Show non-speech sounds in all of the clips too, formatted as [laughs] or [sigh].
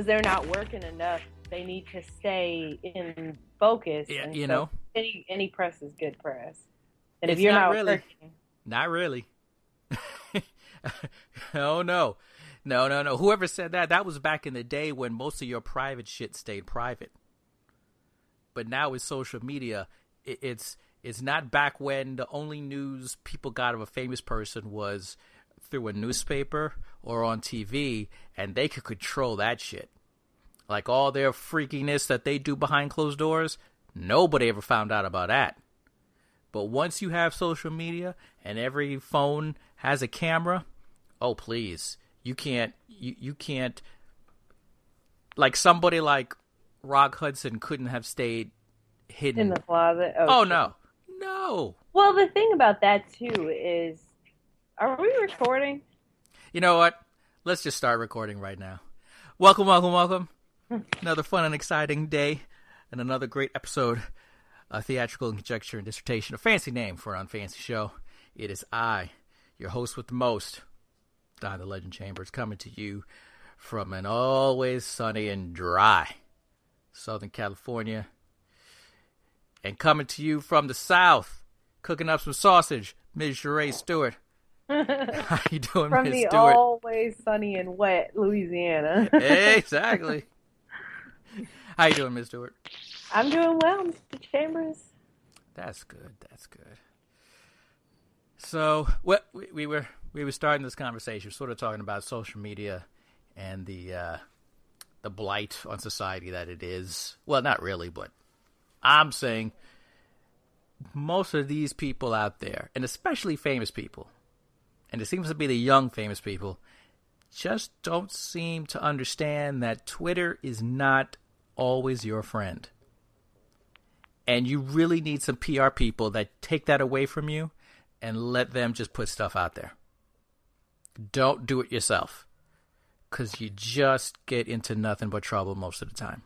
Because they're not working enough. They need to stay in focus. Yeah, and you so know. any any press is good press. And if you're not not, really. working, Not really. [laughs] oh no. No, no, no. Whoever said that, that was back in the day when most of your private shit stayed private. But now with social media, it, it's it's not back when the only news people got of a famous person was through a newspaper or on TV, and they could control that shit. Like all their freakiness that they do behind closed doors, nobody ever found out about that. But once you have social media and every phone has a camera, oh please, you can't you, you can't like somebody like Rock Hudson couldn't have stayed hidden. in the closet. oh, oh shit. no. No. Well, the thing about that too is, are we recording? You know what? Let's just start recording right now. Welcome, welcome, welcome. another fun and exciting day and another great episode of Theatrical Conjecture and Dissertation, a fancy name for an unfancy show. It is I, your host with the most, Don the Legend Chambers, coming to you from an always sunny and dry Southern California. And coming to you from the South, cooking up some sausage, Ms. Sheree Stewart. [laughs] How you doing, From Ms. the Stewart? always sunny and wet Louisiana. exactly. How you doing, Miss Stewart? I'm doing well, Mr. Chambers. That's good. That's good. So, what we, we were we were starting this conversation, sort of talking about social media and the uh, the blight on society that it is. Well, not really, but I'm saying most of these people out there, and especially famous people, and it seems to be the young famous people, just don't seem to understand that Twitter is not always your friend. And you really need some PR people that take that away from you and let them just put stuff out there. Don't do it yourself because you just get into nothing but trouble most of the time.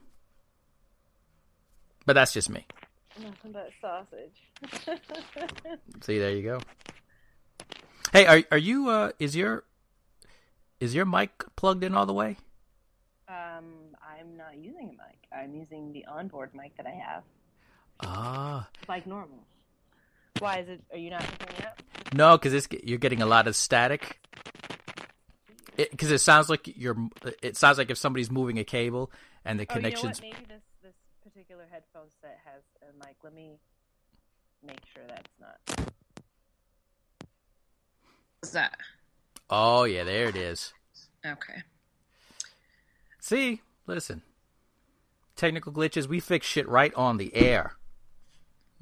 But that's just me. Nothing but sausage. [laughs] See, there you go. Hey, are are you? Uh, is your is your mic plugged in all the way? um, I'm not using a mic. I'm using the onboard mic that I have, Ah, like normal. Why is it? Are you not picking it up? no, because it's you're getting a lot of static. Because it, sounds like you're. It sounds like if somebody's moving a cable and the Oh, you know connections. Maybe this this particular headphone set has a mic. Let me make sure that's not. What's that? Oh yeah, there it is. Okay. See, listen. Technical glitches, we fix shit right on the air.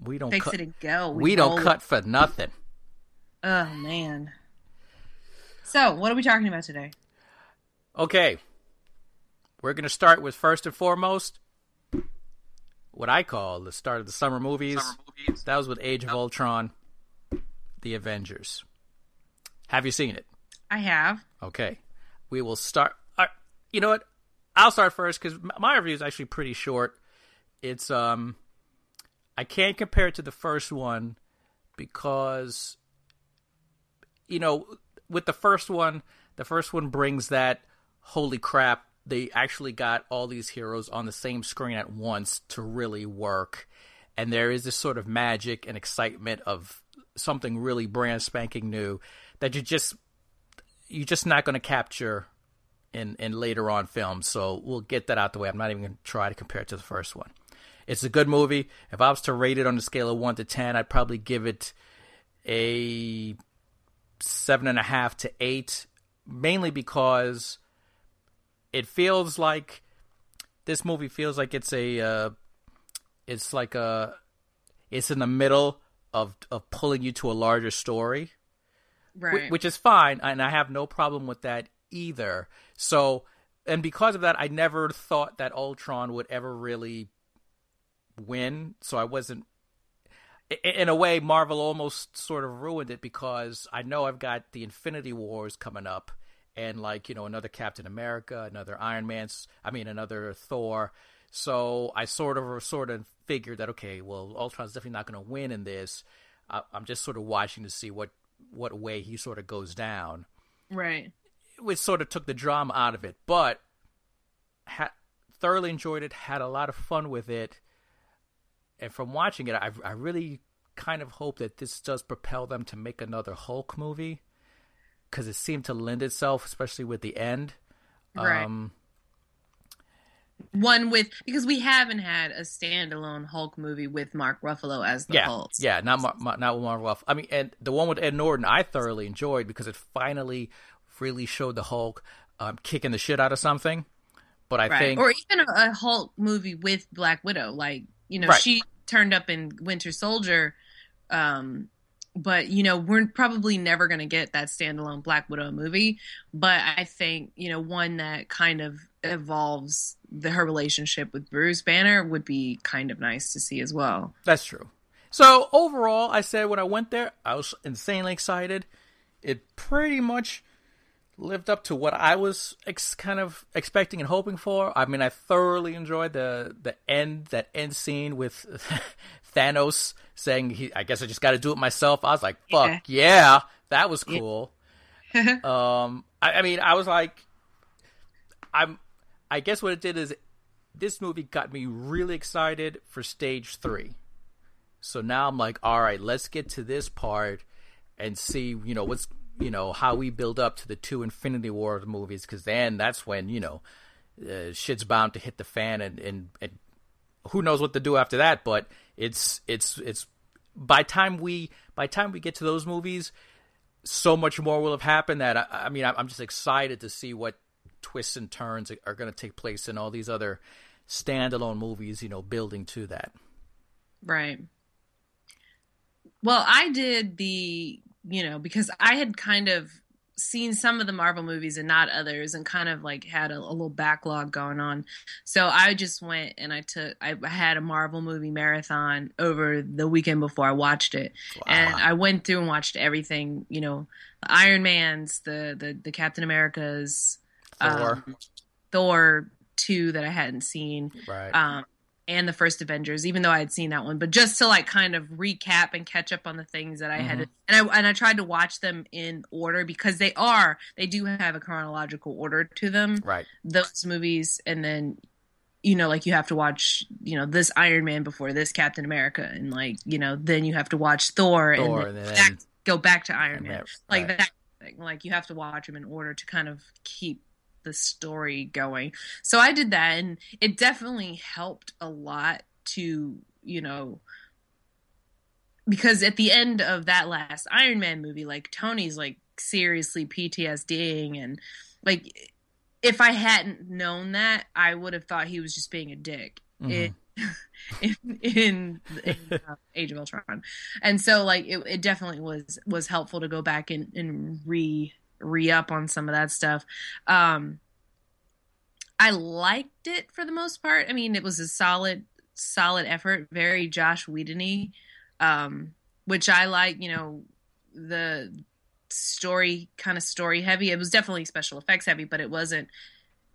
We don't Fix cut. it and go. we roll don't cut for nothing. Oh man. So, what are we talking about today? Okay. We're going to start with first and foremost what I call the start of the summer movies. That was with Age of Ultron, The Avengers. Have you seen it? I have. Okay. We will start. Uh, you know what? I'll start first because my review is actually pretty short. It's um, I can't compare it to the first one because, you know, with the first one, the first one brings that holy crap. They actually got all these heroes on the same screen at once to really work, and there is this sort of magic and excitement of something really brand spanking new that you just you're just not going to capture in in later on films. So we'll get that out the way. I'm not even going to try to compare it to the first one. It's a good movie. If I was to rate it on a scale of one to ten, I'd probably give it a seven and a half to eight, mainly because it feels like this movie feels like it's a uh, it's like a it's in the middle of of pulling you to a larger story Right. which is fine, and I have no problem with that either. So, and because of that, I never thought that Ultron would ever really win. So I wasn't. In a way, Marvel almost sort of ruined it because I know I've got the Infinity Wars coming up, and like you know another Captain America, another Iron Man's, I mean another Thor. So I sort of sort of figured that okay, well Ultron's definitely not going to win in this. I, I'm just sort of watching to see what what way he sort of goes down, Right. which sort of took the drama out of it. But ha- thoroughly enjoyed it, had a lot of fun with it, and from watching it, I I really kind of hope that this does propel them to make another Hulk movie because it seemed to lend itself, especially with the end. Right. Um, One with because we haven't had a standalone Hulk movie with Mark Ruffalo as the yeah, Hulk. yeah, not Mar- not with Marvel. I mean, and the one with Ed Norton, I thoroughly enjoyed because it finally really showed the Hulk um, kicking the shit out of something. But I Right. think, Or even a, a Hulk movie with Black Widow. Like, you know, Right. she turned up in Winter Soldier. Um, but, you know, we're probably never going to get that standalone Black Widow movie. But I think, you know, one that kind of evolves the, her relationship with Bruce Banner would be kind of nice to see as well. That's true. So overall, I said when I went there, I was insanely excited. It pretty much lived up to what I was ex- kind of expecting and hoping for. I mean, I thoroughly enjoyed the the end that end scene with [laughs] Thanos saying, "He, I guess I just got to do it myself." I was like, "Fuck yeah, that was cool." [laughs] um, I, I mean, I was like, I'm. I guess what it did is this movie got me really excited for stage three. So now I'm like, all right, let's get to this part and see, you know, what's, you know, how we build up to the two Infinity War movies, because then that's when, you know, uh, shit's bound to hit the fan, and, and and who knows what to do after that. But it's it's it's by time we by time we get to those movies, so much more will have happened that I, I mean I'm just excited to see what twists and turns are going to take place in all these other standalone movies, you know, building to that. Right. Well, I did the, you know, because I had kind of seen some of the Marvel movies and not others and kind of like had a, a little backlog going on. So I just went and I took I had a Marvel movie marathon over the weekend before I watched it. And I went through and watched everything, you know, the Iron Man's, the the the Captain America's, Thor. um, Thor 2 that I hadn't seen Right. um, and the first Avengers, even though I had seen that one, but just to like kind of recap and catch up on the things that I had, Mhm. and I and I tried to watch them in order because they are they do have a chronological order to them. right. Those movies, and then you know, like you have to watch you know this Iron Man before this Captain America, and like you know then you have to watch Thor, Thor, and then and back, go back to Iron and Man, like right. that thing. Like you have to watch them in order to kind of keep the story going. So I did that and it definitely helped a lot to, you know, because at the end of that last Iron Man movie, like Tony's like seriously PTSDing and like if I hadn't known that, I would have thought he was just being a dick. Mhm. In, [laughs] in, in, in uh, Age of Ultron, and so like it, it definitely was was helpful to go back and, and re re up on some of that stuff. Um, I liked it for the most part. I mean, it was a solid solid effort, very Joss Whedon-y, um, which I like. You know, the story kind of story heavy. It was definitely special effects heavy, but it wasn't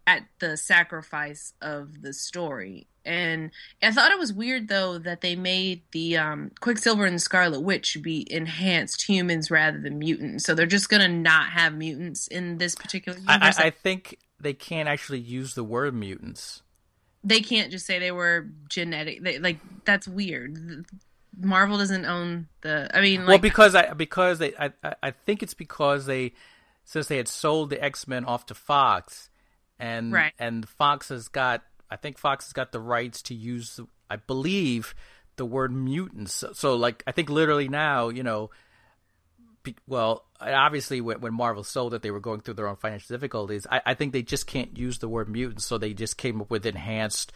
at the sacrifice of the story. And I thought it was weird though that they made the um, Quicksilver and Scarlet Witch be enhanced humans rather than mutants. So they're just gonna not have mutants in this particular I. I, I think they can't actually use the word mutants. they can't just say they were genetic. They, like that's weird. Marvel doesn't own the. I mean, like well, because I because they I I- I think it's because they since they had sold the X Men off to Fox, and Right. and Fox has got I think Fox has got the rights to use I believe the word mutants. So, so like I think literally now you know. Be, well, obviously, when, when Marvel sold it, they were going through their own financial difficulties. I, I think they just can't use the word mutants, so they just came up with enhanced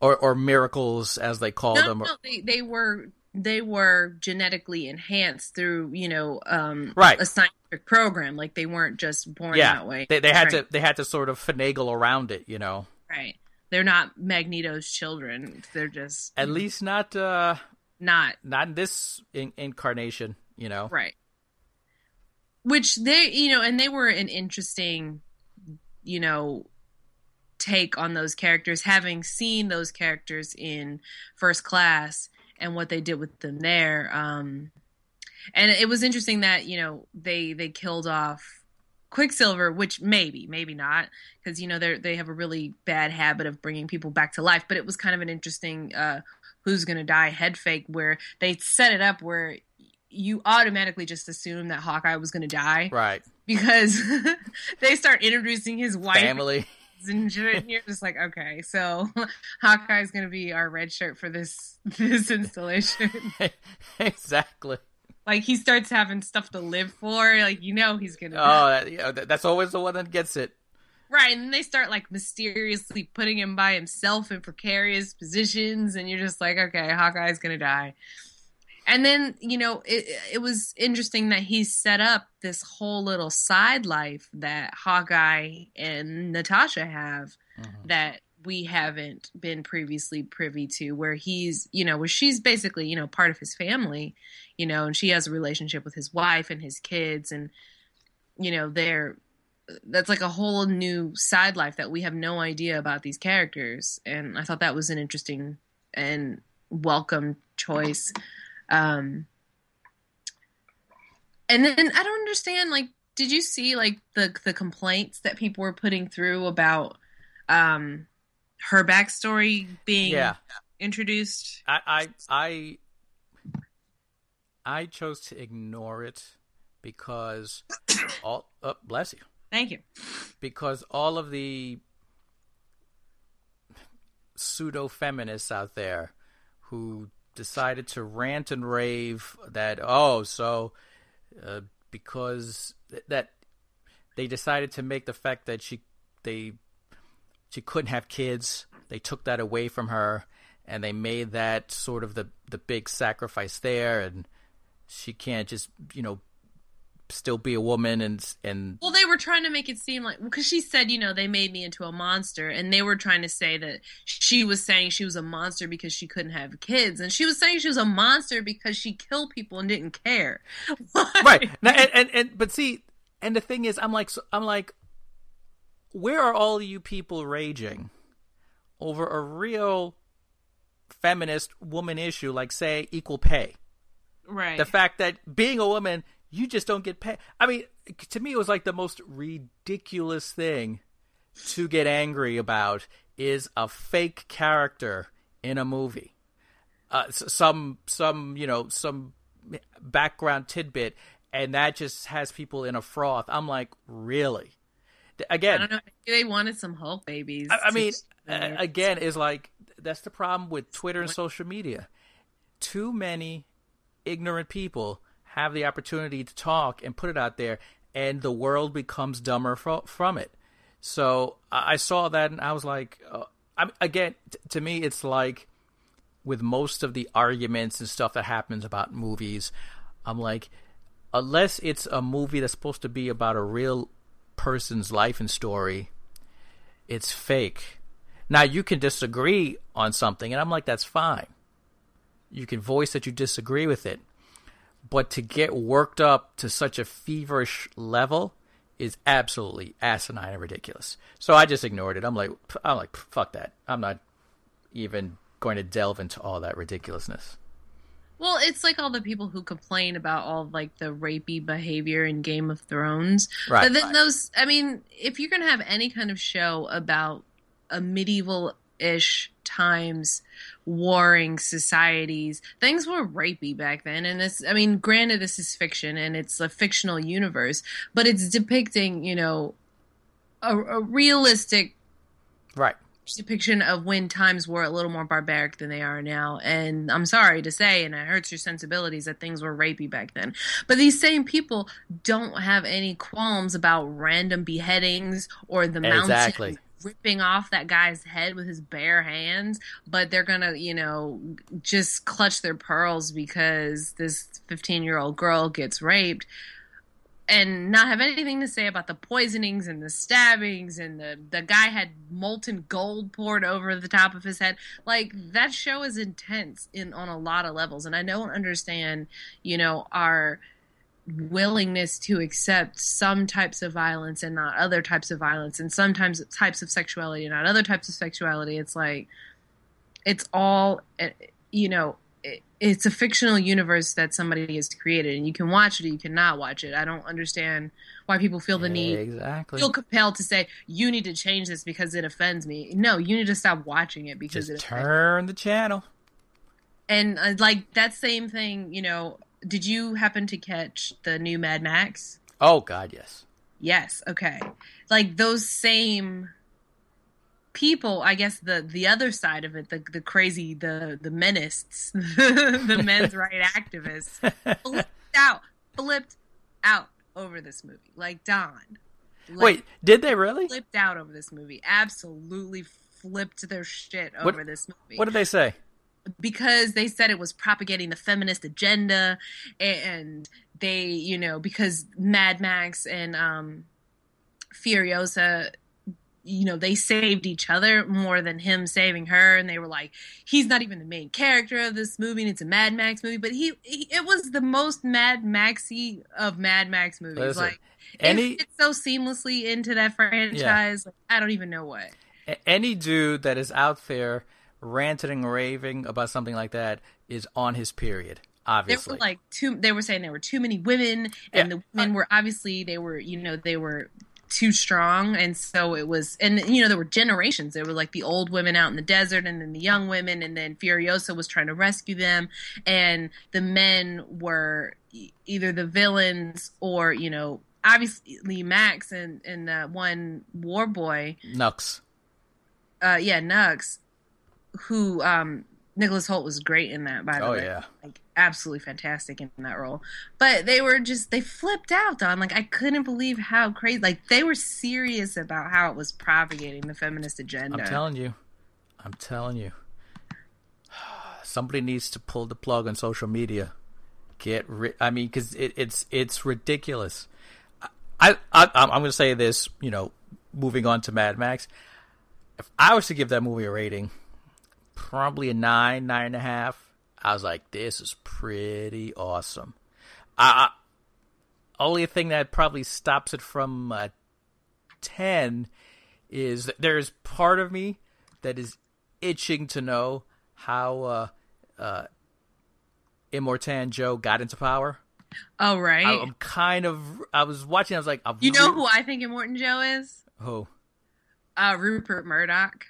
or, or miracles, as they call no, them. no, they they were they were genetically enhanced through you know um Right. a scientific program. Like they weren't just born yeah, that way. they they had Right. to they had to sort of finagle around it, you know. Right. They're not Magneto's children. They're just At least not uh not not in this in- incarnation, you know. right. Which they, you know, and they were an interesting, you know, take on those characters. Having seen those characters in First Class and what they did with them there, um, and it was interesting that you know they they killed off Quicksilver, which maybe maybe not because you know they they have a really bad habit of bringing people back to life. But it was kind of an interesting uh, who's gonna die head fake where they set it up where you automatically just assume that Hawkeye was gonna die, right? Because [laughs] they start introducing his wife, family and you're just like, okay, so [laughs] Hawkeye's gonna be our red shirt for this [laughs] this installation. exactly. Like he starts having stuff to live for, like you know he's gonna. Oh, that, yeah, that's always the one that gets it. Right, and then they start like mysteriously putting him by himself in precarious positions, and you're just like, okay, Hawkeye's gonna die. And then you know it it was interesting that he set up this whole little side life that Hawkeye and Natasha have mm-hmm. that we haven't been previously privy to where he's you know where she's basically you know part of his family you know and she has a relationship with his wife and his kids and you know they're that's like a whole new side life that we have no idea about these characters. And i thought that was an interesting and welcome choice. Um and then i don't understand like did you see like the the complaints that people were putting through about um her backstory being yeah. introduced. I, I I I chose to ignore it because [coughs] all oh, bless you. Thank you. Because all of the pseudo feminists out there who decided to rant and rave that oh so uh, because th- that they decided to make the fact that she they she couldn't have kids. They took that away from her, and they made that sort of the the big sacrifice there, and she can't just you know still be a woman and and well they were trying to make it seem like because she said you know they made me into a monster and they were trying to say that she was saying she was a monster because she couldn't have kids and she was saying she was a monster because she killed people and didn't care [laughs] right now, and, and and but see and the thing is i'm like i'm like where are all you people raging over a real feminist woman issue like say equal pay? Right. The fact that being a woman you just don't get paid. I mean to me it was like the most ridiculous thing to get angry about is a fake character in a movie. Uh, some some you know some background tidbit and that just has people in a froth. I'm like really again, I don't know. They wanted some Hulk babies. I, I mean, uh, again, is like that's the problem with Twitter and social media. Too many ignorant people have the opportunity to talk and put it out there, and the world becomes dumber fro- from it. So I saw that, and I was like, uh, I again, t- to me, it's like with most of the arguments and stuff that happens about movies, I'm like, unless it's a movie that's supposed to be about a real person's life and story, it's fake. Now you can disagree on something, and I'm like, that's fine. You can voice that you disagree with it, but to get worked up to such a feverish level is absolutely asinine and ridiculous. So I just ignored it. I'm like, I'm like, fuck that. I'm not even going to delve into all that ridiculousness. Well, it's like all the people who complain about all like the rapey behavior in Game of Thrones. Right. But then right. those, I mean, if you're going to have any kind of show about a medieval ish times warring societies things were rapey back then and this i mean granted this is fiction and it's a fictional universe but it's depicting you know a, a realistic right depiction of when times were a little more barbaric than they are now. And I'm sorry to say, and it hurts your sensibilities that things were rapey back then. But these same people don't have any qualms about random beheadings or the exactly. mountain ripping off that guy's head with his bare hands, but they're gonna, you know, just clutch their pearls because this 15 year old girl gets raped and not have anything to say about the poisonings and the stabbings and the the guy had molten gold poured over the top of his head. Like that show is intense in on a lot of levels and i don't understand you know our willingness to accept some types of violence and not other types of violence and sometimes types of sexuality and not other types of sexuality. It's like it's all eh, you know it's a fictional universe that somebody has created, and you can watch it, or you cannot watch it. I don't understand why people feel the need, exactly. feel compelled to say you need to change this because it offends me. No, you need to stop watching it because Just it offends turn the channel. and uh, like that same thing, you know. Did you happen to catch the new Mad Max? Oh God, yes. Yes. Okay. Like those same people, I guess the the other side of it, the the crazy, the the menaces, [laughs] the men's [laughs] right activists, flipped out, flipped out over this movie. Like Don. Like, Wait, did they really? flipped out over this movie. Absolutely flipped their shit What- over this movie What did they say? because they said it was propagating the feminist agenda and they you know because mad max and um furiosa you know they saved each other more than him saving her. And they were like he's not even the main character of this movie. And it's a mad max movie. But he, he it was the most mad maxy of mad max movies. Listen, like Any it fits so seamlessly into that franchise. Like, i don't even know what. Any dude that is out there ranting and raving about something like that is on his period. Obviously, were like too they were saying there were too many women. And Yeah. the women were obviously they were you know they were too strong. And so it was and you know there were generations. There were like the old women out in the desert and then the young women and then furiosa was trying to rescue them. And the men were either the villains or you know obviously max and and uh, one war boy. Nux. uh yeah nux who um nicholas hoult was great in that by the Oh way yeah. like absolutely fantastic in that role. But they were just they flipped out on like I couldn't believe how crazy like they were serious about how it was propagating the feminist agenda. I'm telling you. I'm telling you. [sighs] Somebody needs to pull the plug on social media. Get rid. I mean, because it, it's it's ridiculous. I, I I'm going to say this. You know, moving on to Mad Max. If I was to give that movie a rating, probably a nine, nine and a half. I was like, this is pretty awesome. I, I only thing that probably stops it from a ten is that there's part of me that is itching to know how uh, uh, Immortan Joe got into power. oh right. I, am kind of. I was watching. I was like, I'm you know re- who I think Immortan Joe is? who? Uh Rupert Murdoch.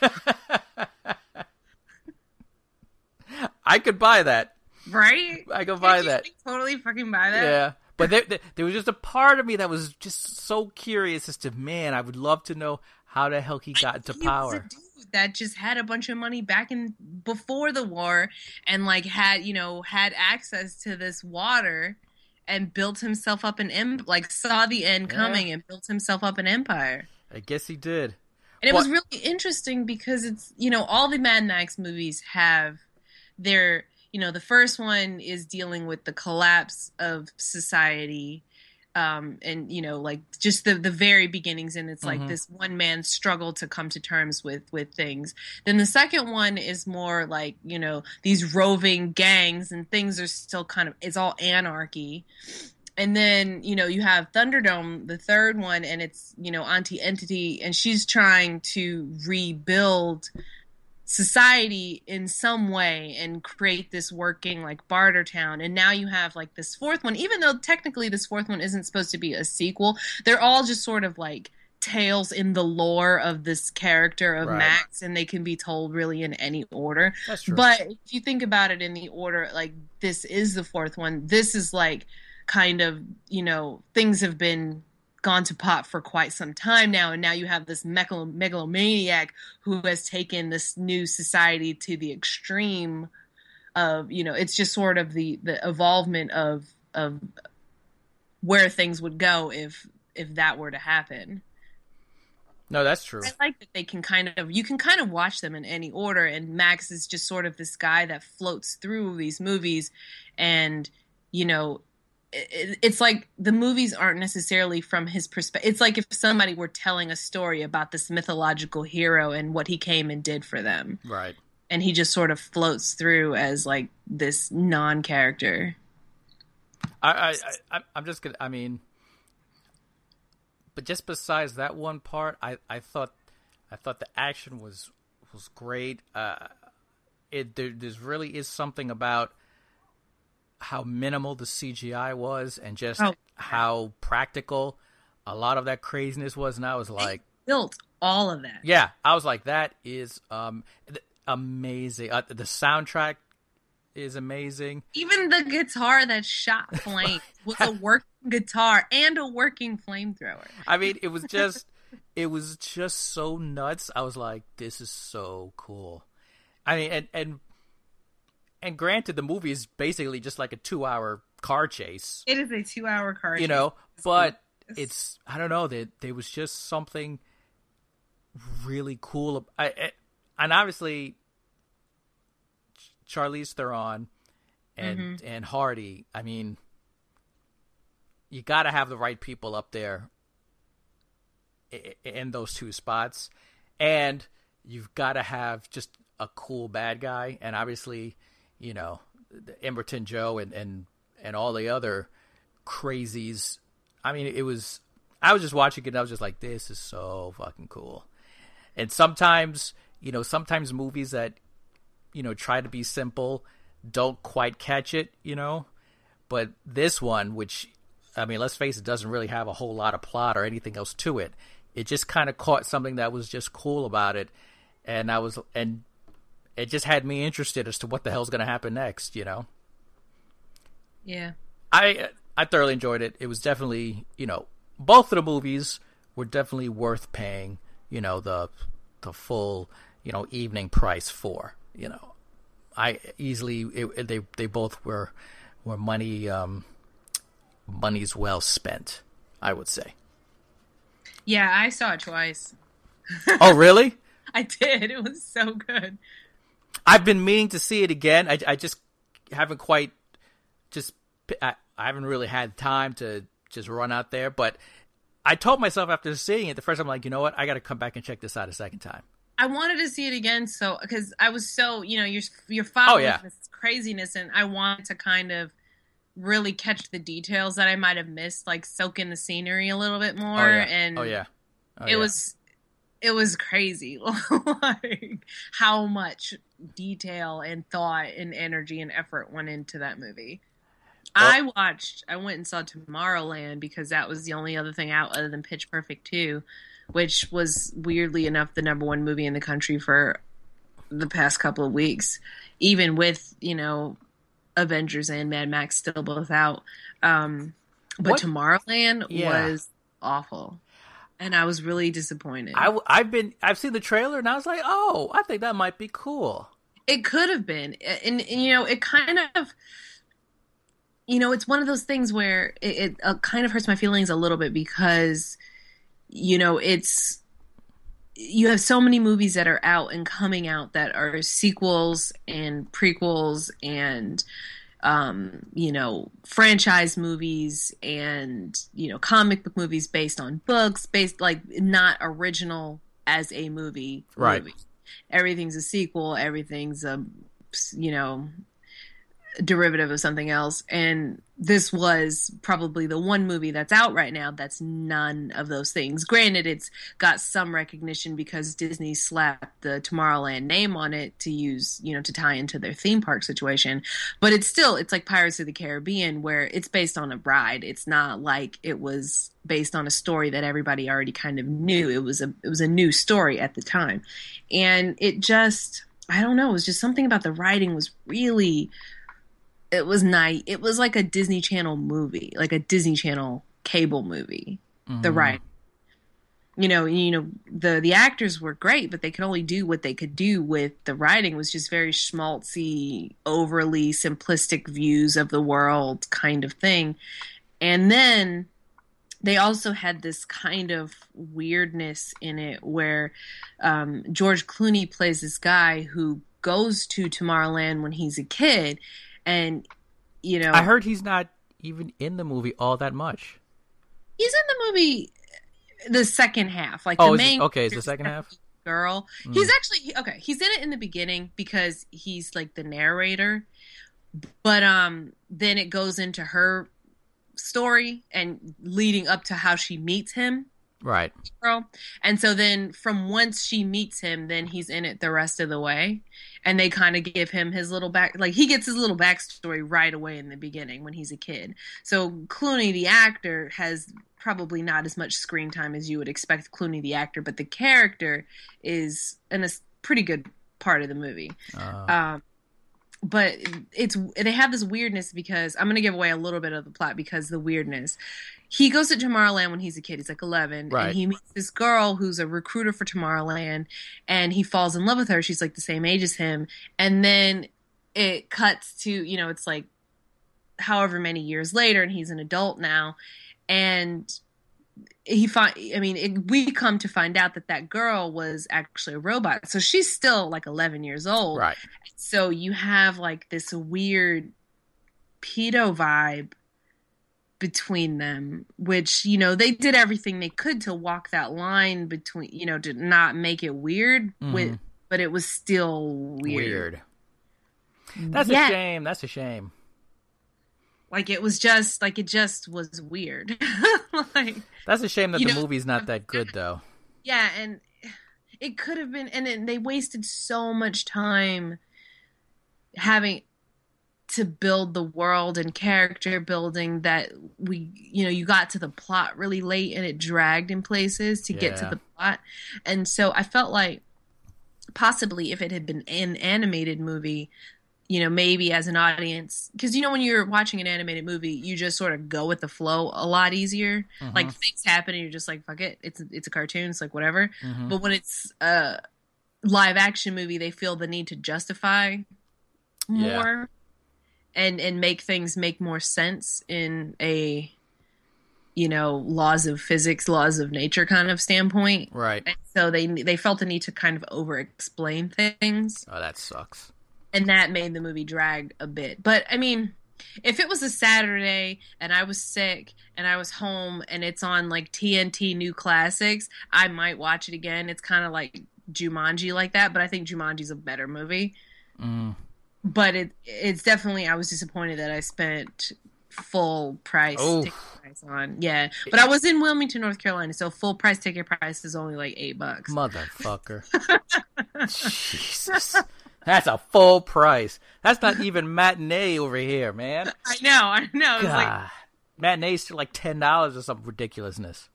[laughs] I could buy that. Right? I could buy that. Totally fucking buy that. Yeah. But there, there, there was just a part of me that was just so curious as to, man, I would love to know how the hell he got into He was a power. dude that just had a bunch of money back in before the war and like had you know had access to this water and built himself up an em- like saw the end Yeah. coming and built himself up an empire I guess he did. and it was really interesting because it's you know all the Mad Max movies have their you know the first one is dealing with the collapse of society um and you know like just the the very beginnings and it's like Mhm. this one man struggle to come to terms with with things then the second one is more like you know these roving gangs and things are still kind of it's all anarchy and then you know you have thunderdome the third one and it's you know auntie entity and she's trying to rebuild society in some way and create this working like barter town and now you have like this fourth one even though technically this fourth one isn't supposed to be a sequel they're all just sort of like tales in the lore of this character of Right. max and they can be told really in any order but if you think about it in the order, like this is the fourth one. This is like kind of, you know, things have been gone to pot for quite some time now. And now you have this megalomaniac who has taken this new society to the extreme of, you know, it's just sort of the, the evolvement of, of where things would go if, if that were to happen. no, that's true. I like that they can kind of you can kind of watch them in any order, and Max is just sort of this guy that floats through these movies, and you know, it, it's like the movies aren't necessarily from his perspective. It's like if somebody were telling a story about this mythological hero and what he came and did for them, Right. and he just sort of floats through as like this non-character. I, I, I, I'm just gonna. I mean, but just besides that one part, I, I thought, I thought the action was was great. Uh, it there there's really is something about how minimal the CGI was and just Oh. how practical a lot of that craziness was and I was like Built all of that. yeah I was like that is um amazing uh, the soundtrack is amazing Even the guitar that shot [laughs] flames was a working guitar and a working flamethrower. I mean it was just [laughs] it was just so nuts I was like this is so cool I mean and and and granted the movie is basically just like a 2 hour car chase It is a two-hour car. you chase. know but Yes. it's i don't know there, there was just something really cool I, I, and obviously Ch- charlize theron and mm-hmm. and hardy i mean you got to have the right people up there in those two spots and you've got to have just a cool bad guy and obviously you know Immortan Joe and and and all the other crazies. I mean it was I was just watching it and I was just like this is so fucking cool. And sometimes you know sometimes movies that you know try to be simple don't quite catch it you know? But this one which I mean let's face it doesn't really have a whole lot of plot or anything else to it. It just kind of caught something that was just cool about it. And I was and it just had me interested as to what the hell's going to happen next you know Yeah. I I thoroughly enjoyed it. It was definitely you know both of the movies were definitely worth paying you know the the full you know evening price for you know I easily it, they they both were were money um money's well spent I would say. Yeah, I saw it twice. oh really? [laughs] I did. It was so good. I've been meaning to see it again. I, I just haven't quite just I, I haven't really had time to just run out there. But I told myself after seeing it the first time, like you know what, I got to come back and check this out a second time. I wanted to see it again, so because I was so you know you're you're oh, following Oh, yeah. this craziness, and I wanted to kind of really catch the details that I might have missed, like soak in the scenery a little bit oh, more. oh yeah, And oh yeah, Oh, it yeah. was it was crazy, [laughs] like how much detail and thought and energy and effort went into that movie. I watched. I went and saw Tomorrowland because that was the only other thing out other than Pitch Perfect two, which was weirdly enough the number one movie in the country for the past couple of weeks, even with you know Avengers and Mad Max still both out. Um, but What- Tomorrowland Yeah. was awful, and I was really disappointed. I, have been I've seen the trailer and I was like, oh, I think that might be cool. It could have been, and, and you know, it kind of, you know, it's one of those things where it, it uh, kind of hurts my feelings a little bit because, you know, it's you have so many movies that are out and coming out that are sequels and prequels and um you know franchise movies and you know comic book movies based on books based like not original as a movie Right. movie. everything's a sequel everything's a you know derivative of something else. And this was probably the one movie that's out right now that's none of those things. Granted it's got some recognition because disney slapped the tomorrowland name on it to use you know to tie into their theme park situation. But it's still it's like pirates of the caribbean where it's based on a ride. It's not like it was based on a story that everybody already kind of knew. It was a it was a new story at the time. And it just i don't know it was just something about the writing was really it was nice it was like a disney channel movie like a disney channel cable movie the Mhm. right you know you know the the actors were great but they could only do what they could do with the writing was just very schmaltzy overly simplistic views of the world kind of thing. And then they also had this kind of weirdness in it where um, George Clooney plays this guy who goes to Tomorrowland when he's a kid, and you know I heard he's not even in the movie all that much. he's in the movie the second half, like Oh, the is it- main okay, is the second half? girl. Mm. He's actually okay. He's in it in the beginning because he's like the narrator, but um, then it goes into her story and leading up to how she meets him Right. girl. And so then from once she meets him, then he's in it the rest of the way. And they kind of give him his little back like he gets his little backstory right away in the beginning when he's a kid. So Clooney the actor has probably not as much screen time as you would expect Clooney the actor, but the character is in a pretty good part of the movie. Uh, Um, but it's they have this weirdness because I'm gonna give away a little bit of the plot because the weirdness. He goes to Tomorrowland when he's a kid. He's like 11, Right. and he meets this girl who's a recruiter for Tomorrowland, and he falls in love with her. She's like the same age as him, and then it cuts to you know it's like however many years later, and he's an adult now, and he find i mean it, we come to find out that that girl was actually a robot so she's still like 11 years old right. so you have like this weird pedo vibe between them which you know they did everything they could to walk that line between you know to not make it weird with Mhm. but it was still weird, Weird. That's Yeah. a shame. That's a shame. Like it was just like it just was weird [laughs] like That's a shame that the know- movie's not that good, though. Yeah, and it could have been, and it, they wasted so much time having to build the world and character building that we, you know, you got to the plot really late and it dragged in places to get to the plot. And so I felt like possibly if it had been an animated movie, you know, maybe as an audience, because you know, when you're watching an animated movie, you just sort of go with the flow a lot easier. Mhm. Like things happen and you're just like, fuck it, it's it's a cartoon, it's like whatever. Mhm. But when it's a live action movie, they feel the need to justify Yeah. more and and make things make more sense in a you know laws of physics, laws of nature kind of standpoint. Right. And so they they felt the need to kind of over explain things, Oh, that sucks. And that made the movie drag a bit. But I mean. If it was a Saturday and I was sick and I was home and it's on like TNT New Classics, I might watch it again. It's kind of like Jumanji like that, but I think Jumanji's a better movie. Mm. But it it's definitely I was disappointed that I spent full price Oof. ticket price on. Yeah, but I was in Wilmington, North Carolina, so full price ticket price is only like eight bucks. Motherfucker. [laughs] Jesus. That's a full price. That's not even matinee over here, man. [laughs] I know, I know. It's like God. Matinee's like ten dollars or some ridiculousness.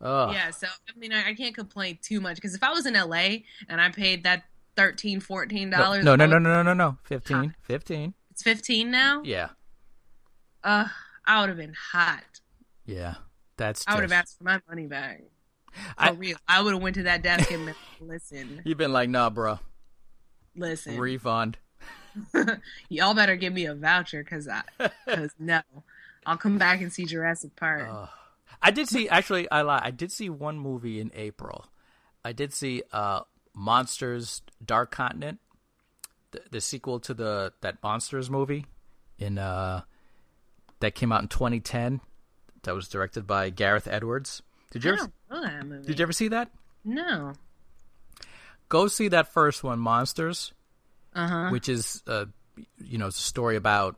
Oh, yeah, so I mean I, I can't complain too much because if I was in LA and I paid that 13 14 no, dollars, no, no, no, no, no, no. Fifteen, fifteen. it's fifteen now. Yeah, Uh, I would have been hot. yeah. That's. I would have asked for my money back. For I- real, I would have went to that desk and listen, [laughs] You've been like, nah, bro. Listen. Refund. [laughs] Y'all better give me a voucher because I, cause [laughs] no, I'll come back and see Jurassic Park. Oh. I did see. Actually, I lie. I did see one movie in April. I did see uh, Monsters: Dark Continent, the, the sequel to the that Monsters movie, in uh, that came out in 2010. That was directed by Gareth Edwards. Did you ever? that movie. Did you ever see that? No. Go see that first one, Monsters. Uh huh. which is uh, you know it's a story about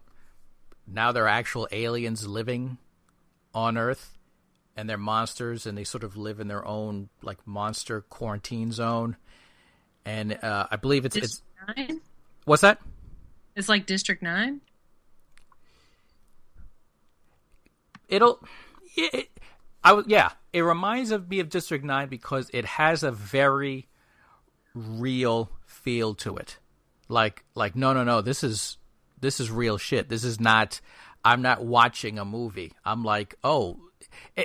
now there are actual aliens living on Earth, and they're monsters, and they sort of live in their own like monster quarantine zone. And uh, I believe it's it's Nine. what's that? It's like District Nine. It'll it, I was yeah. It reminds of me of District Nine because it has a very real feel to it. Like like no no no this is this is real shit. This is not. I'm not watching a movie. I'm like oh.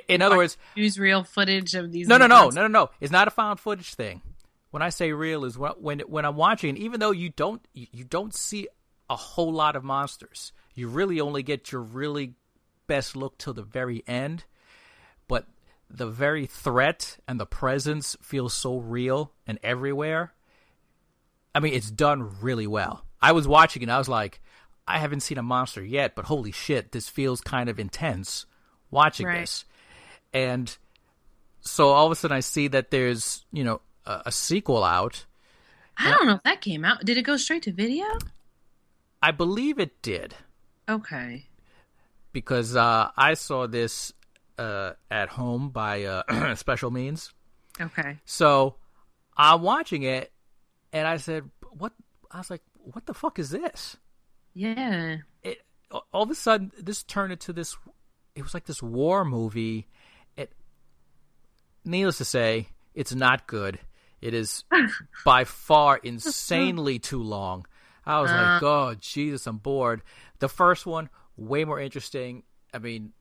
In other words, Use real footage of these. no, no, no, no, no, no. It's not a found footage thing. When I say real, is when when, I'm watching, even though you don't you don't see a whole lot of monsters, you really only get your really best look till the very end. But the very threat and the presence feels so real and everywhere. I mean, it's done really well. I was watching and I was like, I haven't seen a monster yet, but holy shit, this feels kind of intense watching Right. this. And so all of a sudden I see that there's, you know, a, a sequel out. I don't know if that came out. Did it go straight to video? I believe it did Okay. because uh, I saw this uh, at home by uh, [clears throat] special means. Okay. So I'm watching it, and I said, "What?" I was like, "What the fuck is this?" Yeah. It all of a sudden this turned into this. It was like this war movie. It, needless to say, it's not good. It is [laughs] by far insanely [laughs] too long. I was like, "Oh Jesus, I'm bored." The first one way more interesting. I mean,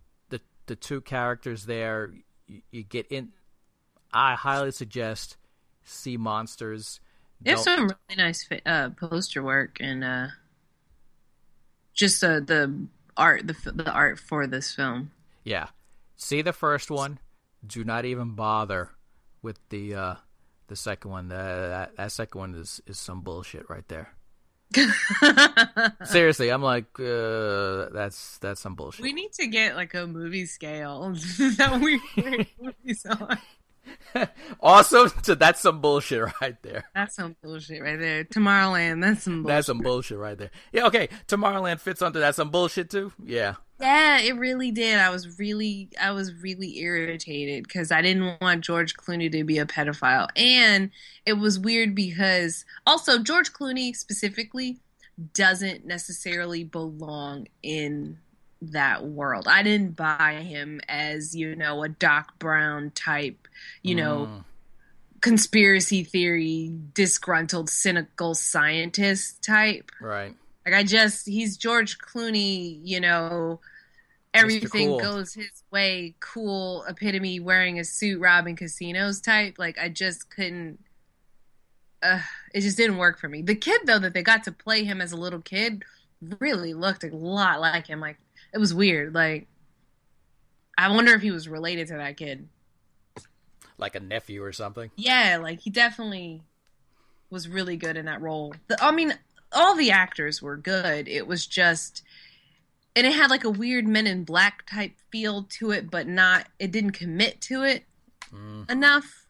the two characters there, you, you get in. I highly suggest see monsters. There's some really nice uh, poster work and uh, just uh, the art, the the art for this film. Yeah. See the first one. Do not even bother with the uh the second one. That that, that second one is is some bullshit right there. [laughs] Seriously, I'm like uh that's that's some bullshit. We need to get like a movie scale [laughs] that we [laughs] rate movies on. [laughs] awesome. [laughs] So that's some bullshit right there. That's some bullshit right there. Tomorrowland, that's some bullshit. That's some bullshit right there. Yeah, okay. Tomorrowland fits onto that some bullshit too. Yeah. Yeah, it really did. I was really, I was really irritated because I didn't want George Clooney to be a pedophile, and it was weird because also George Clooney specifically doesn't necessarily belong in that world. I didn't buy him as you know a Doc Brown type, you know, Mm. conspiracy theory, disgruntled, cynical scientist type. Right. Like I just he's George Clooney, you know, everything Cool. goes his way, cool epitome wearing a suit robbing casinos type. Like I just couldn't uh it just didn't work for me. The kid though that they got to play him as a little kid really looked a lot like him. Like it was weird. Like I wonder if he was related to that kid. Like a nephew or something. Yeah, like he definitely was really good in that role. The, I mean, all the actors were good. It was just, and it had like a weird Men in Black type feel to it, but not. It didn't commit to it Mm. enough.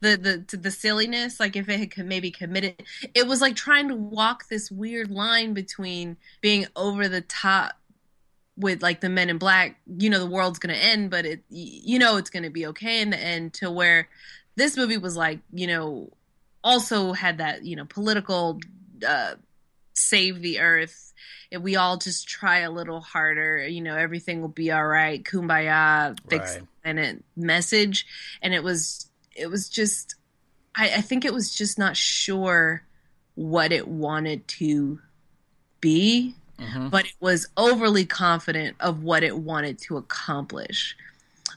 The the to the silliness, like if it had maybe committed, it was like trying to walk this weird line between being over the top with like the men in black you know the world's gonna end but it you know it's gonna be okay in the end to where this movie was like you know also had that you know political uh save the earth. If we all just try a little harder you know everything will be all right. Kumbaya fix Right. the planet message. And it was it was just I, I think it was just not sure what it wanted to be Mhm. but it was overly confident of what it wanted to accomplish.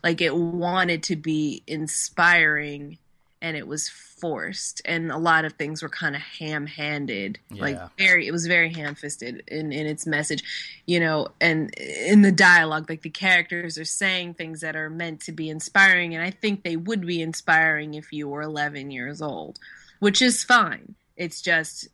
Like it wanted to be inspiring and it was forced and a lot of things were kind of ham-handed Yeah. like very it was very ham-fisted in in its message you know and in the dialogue like the characters are saying things that are meant to be inspiring and i think they would be inspiring if you were 11 years old which is fine it's just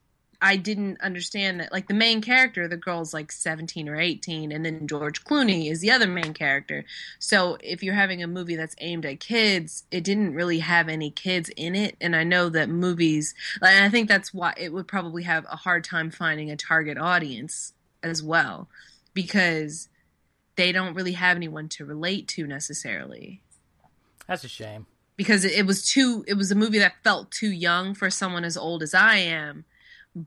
I didn't understand that. Like the main character, the girl's like 17 or 18, and then George Clooney is the other main character. So if you're having a movie that's aimed at kids, it didn't really have any kids in it. And I know that movies, and I think that's why it would probably have a hard time finding a target audience as well, because they don't really have anyone to relate to necessarily That's a shame. because it, it was too it was a movie that felt too young for someone as old as I am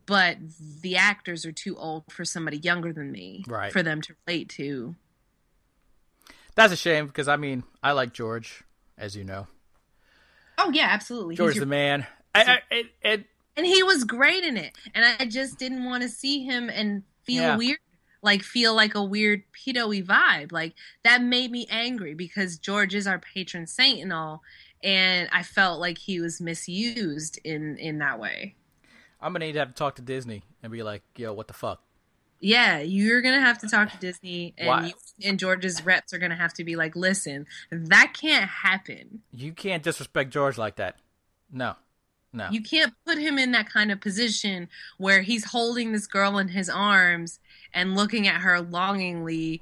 but the actors are too old for somebody younger than me Right. for them to relate to That's a shame because I mean I like George, as you know. oh yeah absolutely George your- the man. I, I, it, it, and he was great in it and I just didn't want to see him and feel Yeah. weird like feel like a weird pedo vibe like that made me angry because George is our patron saint and all and I felt like he was misused in in that way I'm gonna need to have to talk to Disney and be like, "Yo, what the fuck?" Yeah, you're gonna have to talk to Disney, and you, and George's reps are gonna have to be like, "Listen, that can't happen. You can't disrespect George like that. No, no. You can't put him in that kind of position where he's holding this girl in his arms and looking at her longingly,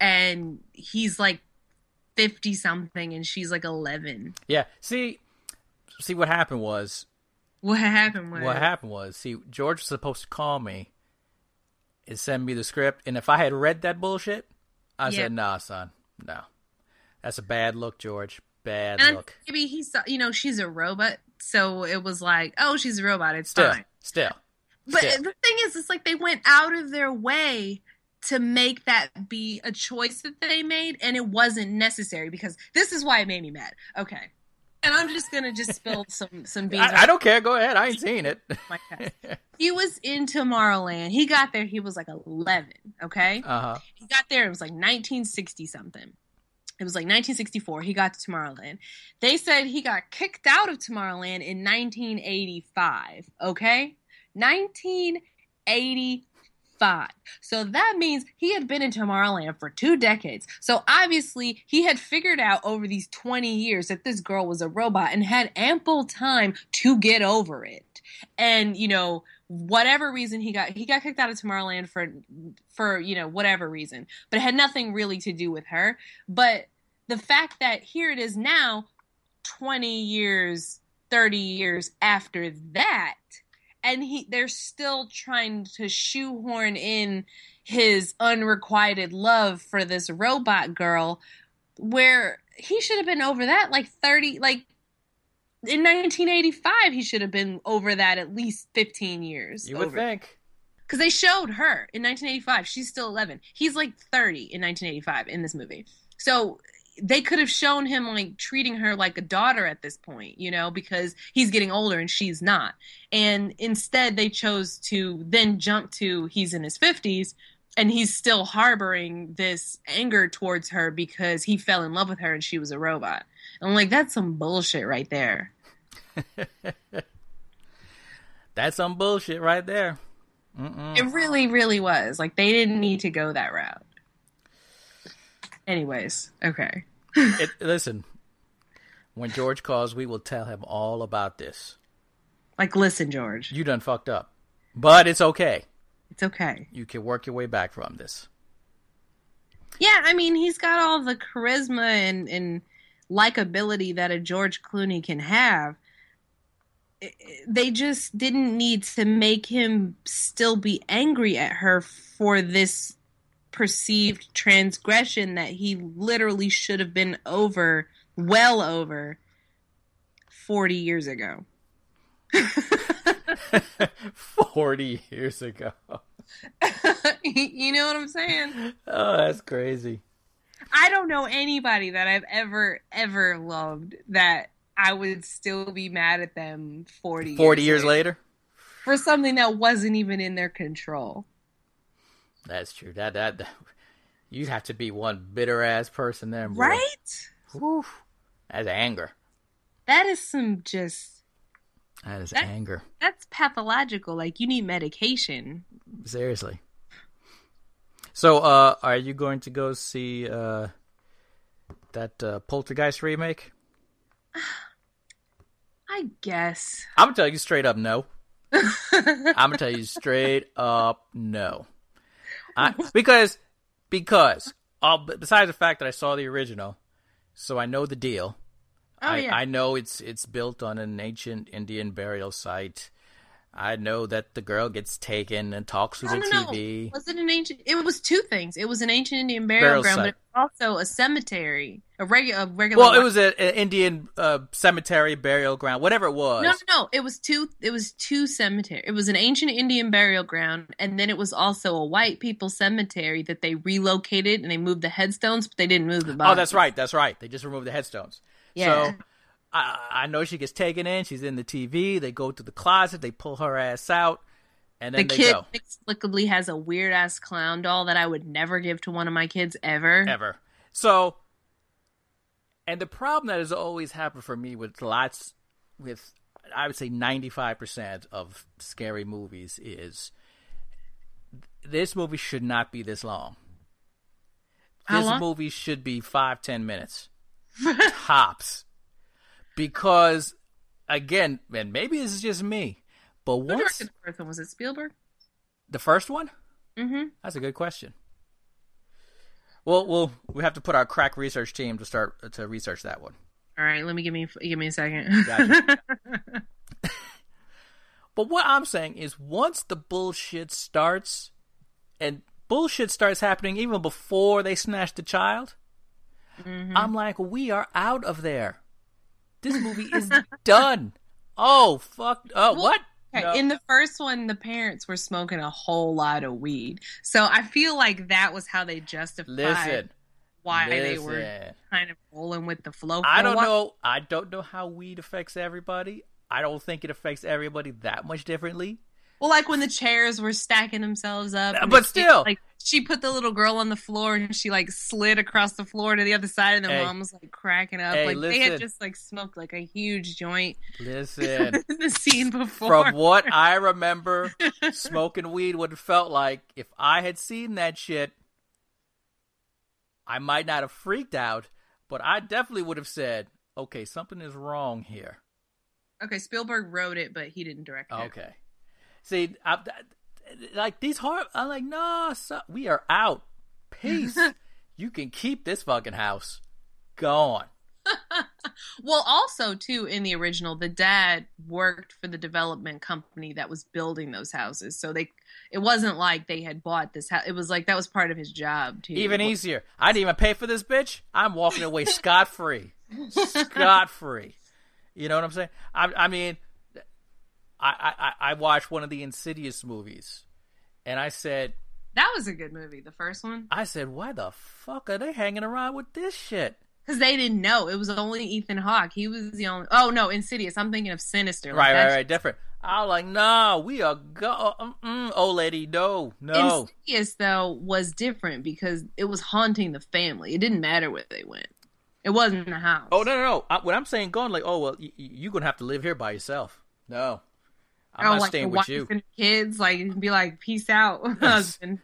and he's like fifty something, and she's like eleven. yeah. See, see what happened was What happened? Was, what happened was see George was supposed to call me and send me the script, and if I had read that bullshit, I Yeah. said, "Nah, son, no." That's a bad look, George. Bad And look. maybe he saw, you know, she's a robot, so it was like, oh, she's a robot. It's Still, fine. still. But Still. the thing is, it's like they went out of their way to make that be a choice that they made, and it wasn't necessary because this is why it made me mad. Okay, and I'm just gonna just spill [laughs] some some beans. I, I don't care. Go ahead. I ain't seen it. [laughs] He was in Tomorrowland. He got there. He was like 11. Okay, Uh huh. he got there. It was like 1960 something. It was like 1964. He got to Tomorrowland. They said he got kicked out of Tomorrowland in 1985. Okay, 1985. So that means he had been in Tomorrowland for two decades. So obviously he had figured out over these 20 years that this girl was a robot and had ample time to get over it. And you know, whatever reason he got he got kicked out of Tomorrowland for for you know whatever reason, but it had nothing really to do with her. But the fact that here it is now, 20 years, 30 years after that, and he they're still trying to shoehorn in his unrequited love for this robot girl where he should have been over that like 30 like in 1985 he should have been over that at least 15 years You would over. think. Because they showed her in 1985. She's still 11. He's like 30 in 1985 in this movie. So they could have shown him like treating her like a daughter at this point, you know, because he's getting older and she's not. And instead, they chose to then jump to he's in his 50s and he's still harboring this anger towards her because he fell in love with her and she was a robot. And I'm like, that's some bullshit right there. [laughs] That's some bullshit right there. Mm-mm. It really, really was. Like they didn't need to go that route. Anyways, okay. It, listen, when George calls, we will tell him all about this. Like, listen, George, You done fucked up, but it's okay. it's okay. You can work your way back from this. Yeah, I mean, he's got all the charisma and and likability that a George Clooney can have. They just didn't need to make him still be angry at her for this perceived transgression that he literally should have been over, well over, 40 years ago. [laughs] 40 years ago. you know what I'm saying? Oh, that's crazy. I don't know anybody that I've ever ever loved that I would still be mad at them 40 40 years later? for something that wasn't even in their control. That's true. That, that, that you have to be one bitter ass person then, boy. Right? Whew. That's anger. That is some just That is That- anger. that's pathological. Like you need medication. Seriously. So, uh, are you going to go see uh, that uh, Poltergeist remake? [sighs] I guess. I'm gonna tell you straight up, no. [laughs] I'm gonna tell you straight up, no. I, [laughs] because, because, uh, besides the fact that I saw the original, so I know the deal. Oh I, yeah. I know it's it's built on an ancient Indian burial site. I know that the girl gets taken and talks no, the no, no. TV. Was it an ancient? It was two things. It was an ancient Indian burial, Burial ground, site. but also a cemetery, a regular, a regular. Well, it was an Indian uh, cemetery burial ground, whatever it was. No, no, no. It was two. It was two cemetery. It was an ancient Indian burial ground, and then it was also a white people cemetery that they relocated and they moved the headstones, but they didn't move the bodies. Oh, that's right. That's right. They just removed the headstones. Yeah. So I, I know she gets taken in. She's in the TV. They go to the closet. They pull her ass out, and The then they kid go. inexplicably has a weird ass clown doll that I would never give to one of my kids ever. Ever. So, and the problem that has always happened for me with lots, with I would say ninety five percent of scary movies is this movie should not be this long. This long? movie should be five ten minutes [laughs] tops, because again, and maybe this is just me, but Who once the first one? Was it Spielberg? the first one, Mm-hmm. that's a good question. Well, we'll we have to put our crack research team to start to research that one. All right, let me give me give me a second. Gotcha. [laughs] But what I'm saying is, once the bullshit starts, and bullshit starts happening even before they snatch the child, Mhm. I'm like, we are out of there. This movie is [laughs] done. Oh fuck! Oh Well, what? Okay, No. In the first one, the parents were smoking a whole lot of weed, so I feel like that was how they justified Listen, why they were kind of rolling with the flow. I don't know. I don't know how weed affects everybody. I don't think it affects everybody that much differently. Well, like when the chairs were stacking themselves up, But she- still. like she put the little girl on the floor and she like slid across the floor to the other side, and the Hey. mom was like cracking up. Hey, like they had just like smoked like a huge joint Listen, [laughs] the scene before. from what I [laughs] remember, smoking weed would have felt like if I had seen that shit, I might not have freaked out, but I definitely would have said, "Okay, something is wrong here." okay, Spielberg wrote it, but he didn't direct it. Okay. See, I, like these horror, I'm like, no, so, we are out. Peace. [laughs] you can keep this fucking house. Gone. [laughs] Well, also too in the original, the dad worked for the development company that was building those houses, so they it wasn't like they had bought this house. It was like that was part of his job too. Even easier. I didn't even pay for this bitch. I'm walking away [laughs] scot free. Scot free. You know what I'm saying? I, I mean, I, I I watched one of the Insidious movies, and I said, That was a good movie, the first one, I said, why the fuck are they hanging around with this shit? because they didn't know it was only Ethan Hawke. He was the only. Oh no, Insidious. I'm thinking of Sinister. Like, Right, right, right. Different. I was like, no, we are go. Uh, mm-mm, old lady, no, no. Insidious though was different because it was haunting the family. It didn't matter where they went. It wasn't the house. Oh no, no, no. I, when I'm saying gone, like, oh well, y- y- you're gonna have to live here by yourself. No, I'm Oh, not like staying with you. and kids, like be like, peace out, [laughs] husband.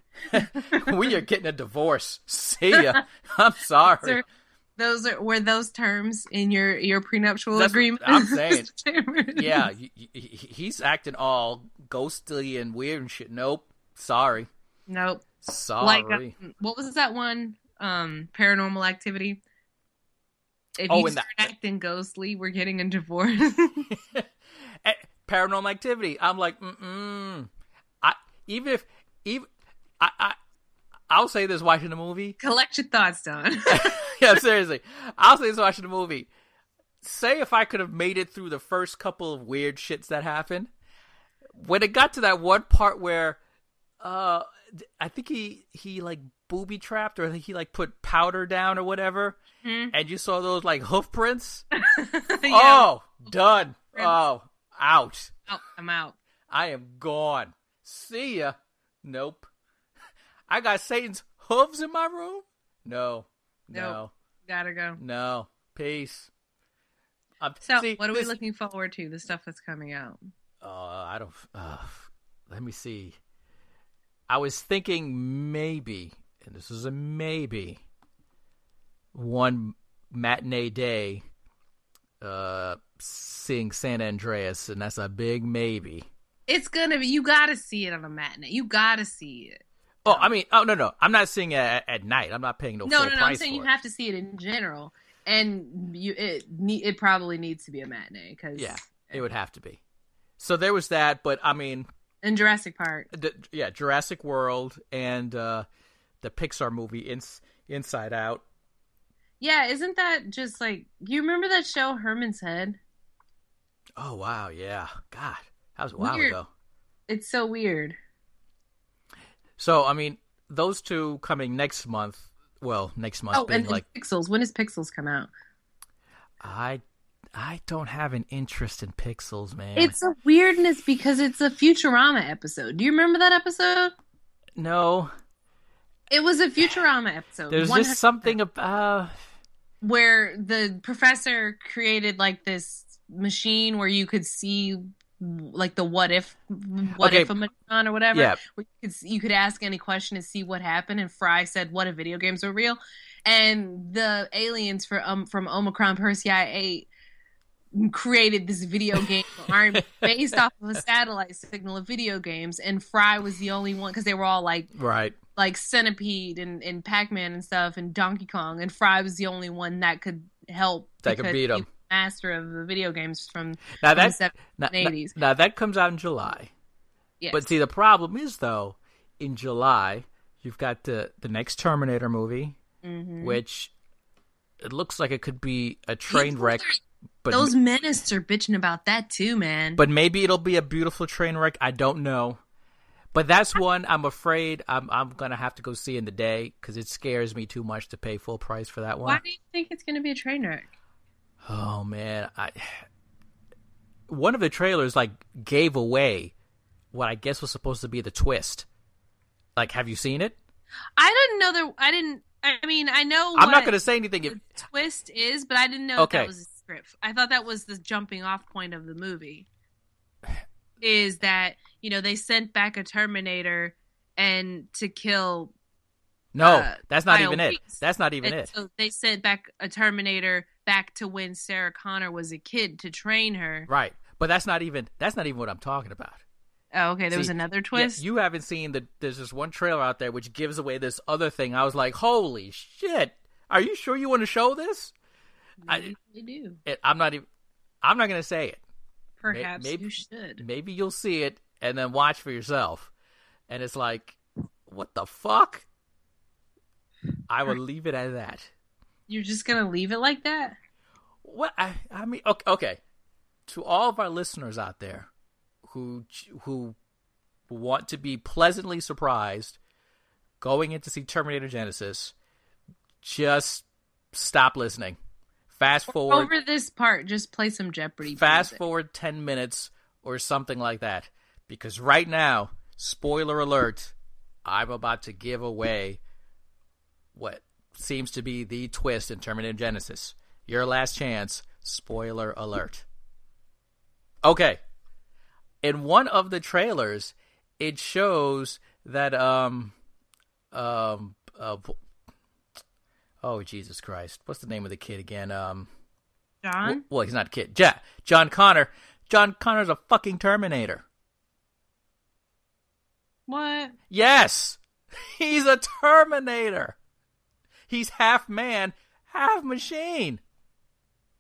[laughs] we are getting a divorce. [laughs] See ya. I'm sorry. Sir, those are were those terms in your your prenuptial That's agreement. I'm saying. Yeah, y- y- he's acting all ghostly and weird and shit. Nope. Sorry. Nope. Sorry. Like um, what was that one? Um, Paranormal Activity. If Oh, you and that- start acting ghostly, we're getting a divorce. Eh, Paranormal Activity. I'm like, mm I even if even I I I'll say this watching the movie. Collect your thoughts, Don. [laughs] yeah, seriously. I'll say this watching the movie. Say if I could have made it through the first couple of weird shits that happened. When it got to that one part where uh I think he he like booby trapped or he like put powder down or whatever Mhm. and you saw those like hoof prints. [laughs] yeah. Oh, done. Oh, out. Oh, I'm out. I am gone. See ya. Nope. I got Satan's hooves in my room? No. No. Nope. Gotta go. No. Peace. Um, So, see, what are we looking forward to? The stuff that's coming out. Uh, I don't. Uh, let me see. I was thinking maybe, and this is a maybe, one matinee day, uh, seeing San Andreas, and that's a big maybe. It's gonna be. You gotta see it on a matinee. You gotta see it. Oh, I mean, oh no, no, I'm not seeing it at, at night. I'm not paying no, No, no, no. I'm saying you it. have to see it in general, and you it it probably needs to be a matinee because Yeah, it would have to be. So there was that, but I mean, in Jurassic Park. the, yeah, Jurassic World and uh, the Pixar movie Ins- Inside Out. Yeah, isn't that just like you remember that show Herman's Head? Oh wow, yeah, God, that was a while Weird. ago. It's so weird. So I mean, those two coming next month. Well, next month Oh, being and, and like Pixels. When does Pixels come out? I, I don't have an interest in Pixels, man. It's a weirdness because it's a Futurama episode. Do you remember that episode? no. It was a Futurama episode. There's 100%. just something about. Where the professor created like this machine where you could see like the what if what Okay. if a or whatever Yeah. where you could, you could ask any question and see what happened and fry said what if video games were real and the aliens for um from omicron persei 8 created this video game army [laughs] based off of a satellite signal of video games and fry was the only one because they were all like Right. like Centipede and, and Pac Man and stuff and Donkey Kong and Fry was the only one that could help That could beat he 'em. was the master of the video games from Now that the now, 80s. now that comes out in July. Yes. But see, the problem is though, in July you've got the the next Terminator movie, Mhm. which it looks like it could be a train wreck. But Those menaces are bitching about that too, man. but maybe it'll be a beautiful train wreck. I don't know. But that's one I'm afraid I'm I'm gonna have to go see in the day because it scares me too much to pay full price for that one. Why do you think it's going to be a train wreck? Oh man, I one of the trailers like gave away what I guess was supposed to be the twist. Like, have you seen it? I didn't know there. I didn't. I mean, I know. I'm not going to say anything. If, twist is, but I didn't know Okay. that was script. I thought that was the jumping off point of the movie. Is that you know they sent back a Terminator and to kill no, uh, that's not Kyle even it. That's not even and it. So they sent back a Terminator back to when Sarah Connor was a kid to train her. Right, but that's not even that's not even what I'm talking about. Oh, okay. There was See, another Yeah, twist. you haven't seen the. There's this one trailer out there which gives away this other thing. I was like, holy shit! Are you sure you want to show this? I, they do. it, I'm not even. I'm not going to say it. Perhaps maybe- you should. maybe you'll see it and then watch for yourself. And it's like, what the fuck? I will leave it at that. You're just gonna leave it like that? What I, I mean, okay, okay. To all of our listeners out there who who want to be pleasantly surprised going in to see Terminator Genisys, just stop listening. Fast forward. Over this part, just play some Jeopardy. fast music. forward 10 minutes or something like that because right now spoiler alert i'm about to give away what seems to be the twist in terminator genisys your last chance spoiler alert okay in one of the trailers it shows that um um uh, oh jesus christ what's the name of the kid again um John. well, he's not a kid. Ja- John Connor. John Connor's a fucking Terminator. What? Yes, [laughs] he's a Terminator. He's half man, half machine.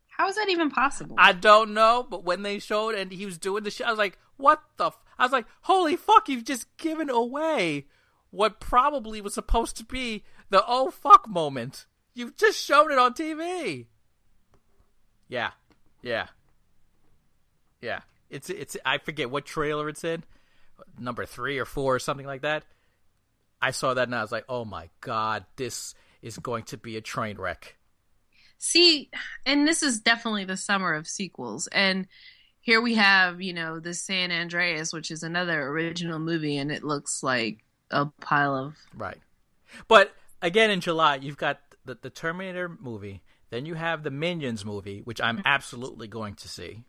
How is that even possible? I don't know, but when they showed and he was doing the shit, I was like, "What the?" F-? I was like, "Holy fuck! You've just given away what probably was supposed to be the oh fuck moment. You've just shown it on TV." Yeah, yeah, yeah. It's it's. I forget what trailer it's in, number three or four or something like that. I saw that and I was like, "Oh my god, this is going to be a train wreck." See, and this is definitely the summer of sequels. And here we have, you know, the San Andreas, which is another original movie, and it looks like a pile of. Right. But again, in July, you've got the, the Terminator movie. Then you have the Minions movie, which I'm absolutely going to see.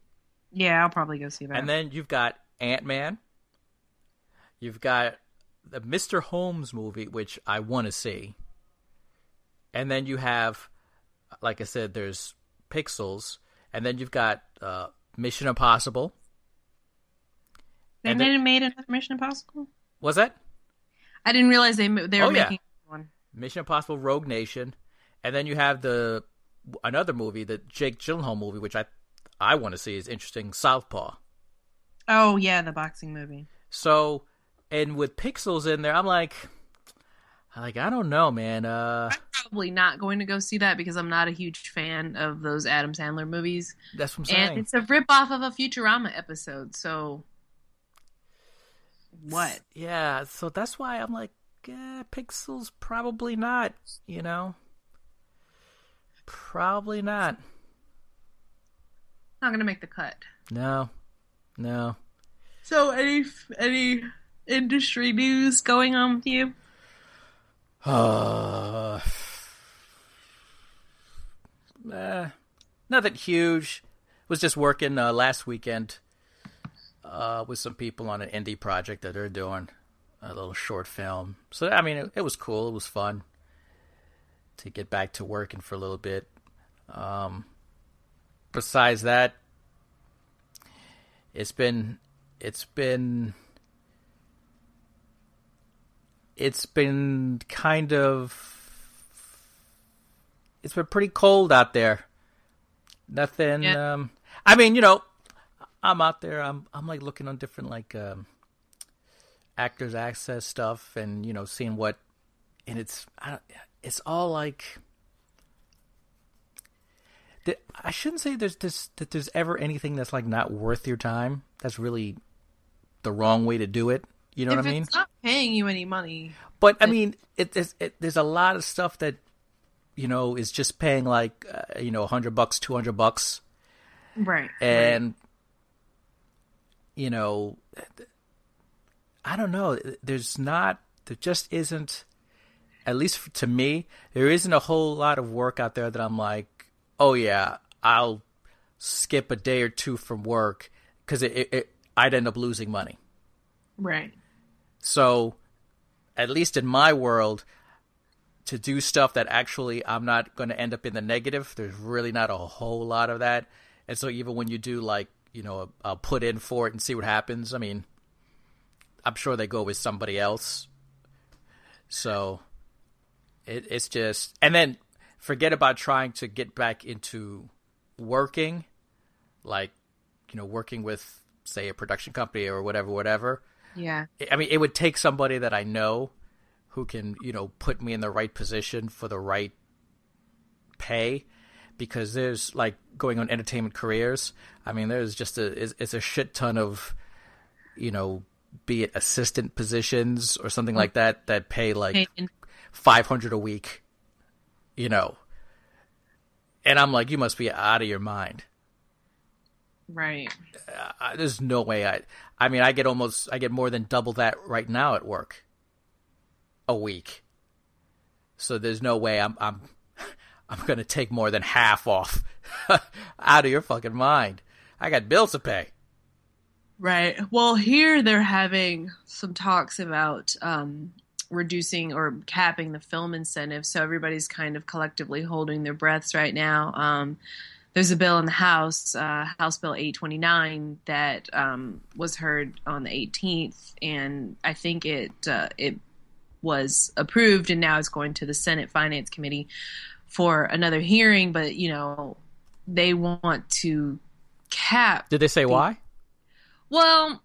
Yeah, I'll probably go see that. And then you've got Ant Man. You've got the Mr. Holmes movie, which I want to see. And then you have, like I said, there's Pixels. And then you've got uh, Mission Impossible. they and made, the- made another Mission Impossible. Was that? I didn't realize they they were Oh, making. Mission Impossible Rogue Nation, and then you have the another movie, the Jake Gyllenhaal movie, which I I want to see is interesting, Southpaw. Oh yeah, the boxing movie. So, and with Pixels in there, I'm like, like I don't know, man. Uh, Probably not going to go see that because I'm not a huge fan of those Adam Sandler movies, that's what I'm saying. and it's a rip off of a Futurama episode. So what? Yeah, so that's why I'm like, eh, Pixels probably not. You know, probably not. Not gonna make the cut. No, no. So any any industry news going on with you? [sighs] Uh, eh, nothing huge. Was just working uh, last weekend uh, with some people on an indie project that they're doing a little short film. So I mean, it, it was cool. It was fun to get back to working for a little bit. Um, besides that, it's been it's been it's been kind of it's been pretty cold out there. Nothing Yeah. um I mean, you know, I'm out there, I'm I'm like looking on different like um actors access stuff and you know, seeing what and it's I don't, it's all like I shouldn't say there's this that there's ever anything that's like not worth your time. That's really the wrong way to do it. You know if what I mean? it's not paying you any money, But I mean, it, there's it, there's a lot of stuff that you know is just paying like uh, you know hundred bucks, two hundred bucks, right? and you know, I don't know. There's not. There just isn't. At least to me, there isn't a whole lot of work out there that I'm like, oh yeah, I'll skip a day or two from work because it, it, it I'd end up losing money. right. So, at least in my world, to do stuff that actually I'm not going to end up in the negative, there's really not a whole lot of that. And so, even when you do like, you know, I'll put in for it and see what happens. I mean, I'm sure they go with somebody else. So, it, it's just, and then forget about trying to get back into working, like, you know, working with, say, a production company or whatever, whatever. Yeah. I mean, it would take somebody that I know who can, you know, put me in the right position for the right pay because there's like going on entertainment careers. I mean, there's just a it's, it's a shit ton of, you know, be it assistant positions or something like that that pay like 500 a week, you know. And I'm like, you must be out of your mind. Right. Uh, I, there's no way I. I mean, I get almost, I get more than double that right now at work. A week. So there's no way I'm, I'm, [laughs] I'm gonna take more than half off. [laughs] Out of your fucking mind. I got bills to pay. Right. Well, here they're having some talks about um, reducing or capping the film incentive. So everybody's kind of collectively holding their breaths right now. Um, there's a bill in the House, uh, House Bill 829, that um, was heard on the 18th, and I think it uh, it was approved, and now it's going to the Senate Finance Committee for another hearing. But you know, they want to cap Did they say why? Well,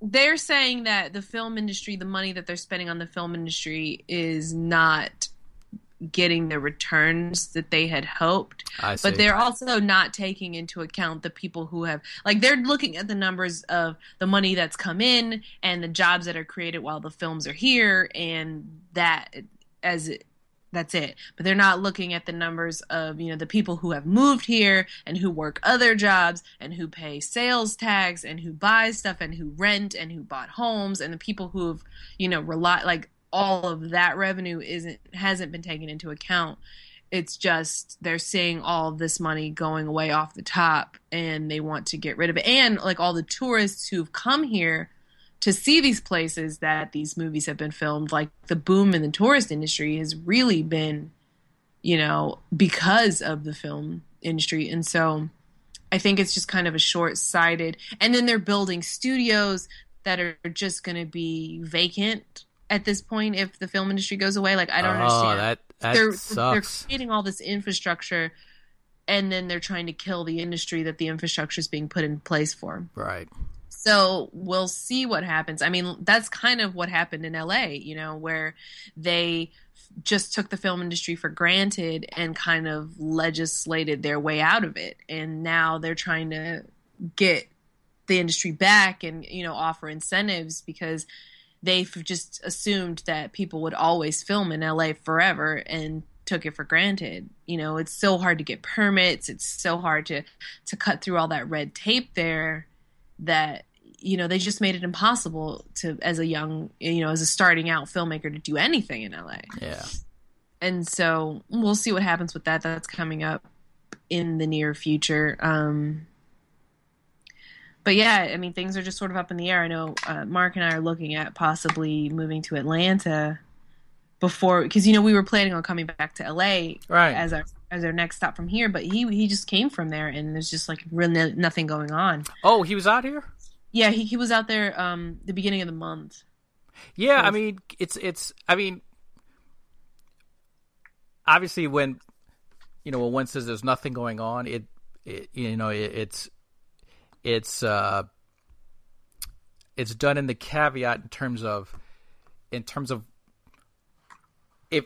they're saying that the film industry, the money that they're spending on the film industry, is not getting the returns that they had hoped. I see. But they're also not taking into account the people who have, like, they're looking at the numbers of the money that's come in and the jobs that are created while the films are here, and that as it, that's it. But they're not looking at the numbers of, you know, the people who have moved here and who work other jobs and who pay sales tax and who buy stuff and who rent and who bought homes and the people who've, you know, rely like all of that revenue isn't hasn't been taken into account. It's just they're seeing all this money going away off the top and they want to get rid of it. And like all the tourists who've come here to see these places that these movies have been filmed, like the boom in the tourist industry has really been, you know, because of the film industry. And so I think it's just kind of a short sighted. And then they're building studios that are just going to be vacant at this point if the film industry goes away. Like, I don't oh, understand. that that they're, they're creating all this infrastructure and then they're trying to kill the industry that the infrastructure is being put in place for. Right. So we'll see what happens. I mean, that's kind of what happened in LA, you know, where they just took the film industry for granted and kind of legislated their way out of it. And now they're trying to get the industry back and, you know, offer incentives because they've just assumed that people would always film in LA forever and took it for granted. You know, it's so hard to get permits, it's so hard to to cut through all that red tape there that you know they just made it impossible to as a young you know as a starting out filmmaker to do anything in LA. Yeah. And so we'll see what happens with that. That's coming up in the near future. Um but yeah, I mean things are just sort of up in the air. I know uh, Mark and I are looking at possibly moving to Atlanta before because you know we were planning on coming back to LA Right. as our as our next stop from here, but he he just came from there and there's just like really nothing going on. Oh, he was out here. Yeah, he he was out there um the beginning of the month. Yeah, I mean, it's it's. I mean, obviously, when you know when one says there's nothing going on, it, it you know it, it's it's uh it's done in the caveat in terms of in terms of if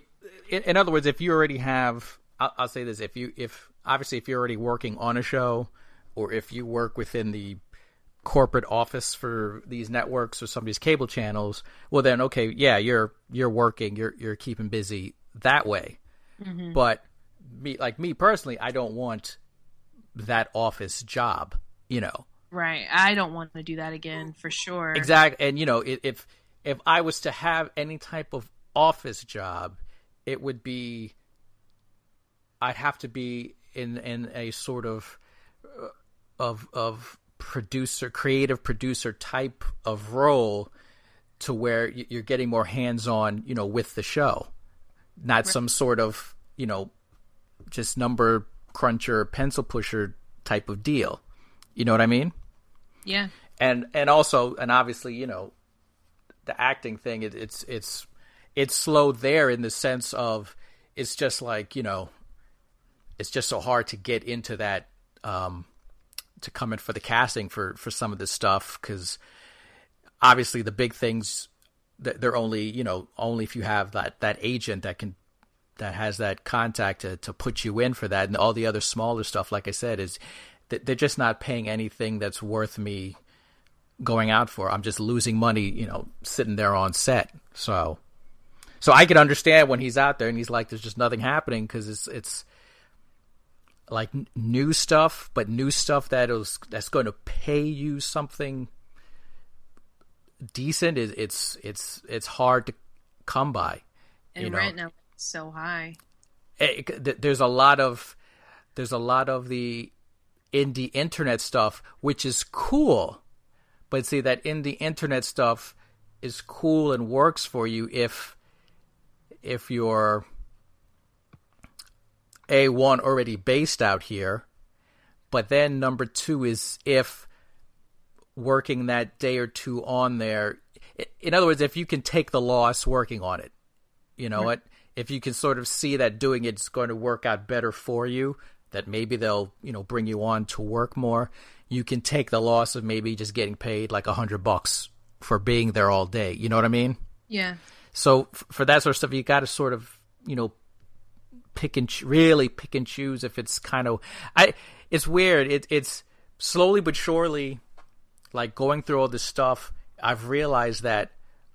in, in other words, if you already have, I'll, I'll say this: if you if obviously if you're already working on a show or if you work within the corporate office for these networks or some of these cable channels, well then okay, yeah, you're you're working, you're you're keeping busy that way. Mm-hmm. But me like me personally, I don't want that office job, you know. Right. I don't want to do that again for sure. Exactly. And you know, if if I was to have any type of office job, it would be I'd have to be in in a sort of uh, of of producer, creative producer type of role to where you're getting more hands on, you know, with the show, not right. some sort of, you know, just number cruncher, pencil pusher type of deal. You know what I mean? Yeah. And and also and obviously, you know, the acting thing it, it's it's it's slow there in the sense of it's just like, you know, it's just so hard to get into that um to come in for the casting for for some of this stuff because obviously the big things they're only you know only if you have that that agent that can that has that contact to, to put you in for that. And all the other smaller stuff like i said is they're just not paying anything that's worth me going out for. I'm just losing money you know sitting there on set. So so i can understand when he's out there and he's like there's just nothing happening because it's it's like new stuff, but new stuff that is that's going to pay you something decent is it's it's it's hard to come by. And rent now it's so high. Eh, it, it, there's a lot of there's a lot of the indie internet stuff, which is cool, but see that indie internet stuff is cool and works for you if if you're a one already based out here, but then number two is if working that day or two on there. In other words, if you can take the loss working on it, you know right. what? If you can sort of see that doing it's going to work out better for you, that maybe they'll you know bring you on to work more. You can take the loss of maybe just getting paid like a hundred bucks for being there all day. You know what I mean? Yeah. So for that sort of stuff, you got to sort of you know pick and ch- really pick and choose if it's kind of I it's weird. It, it's slowly but surely like going through all this stuff I've realized that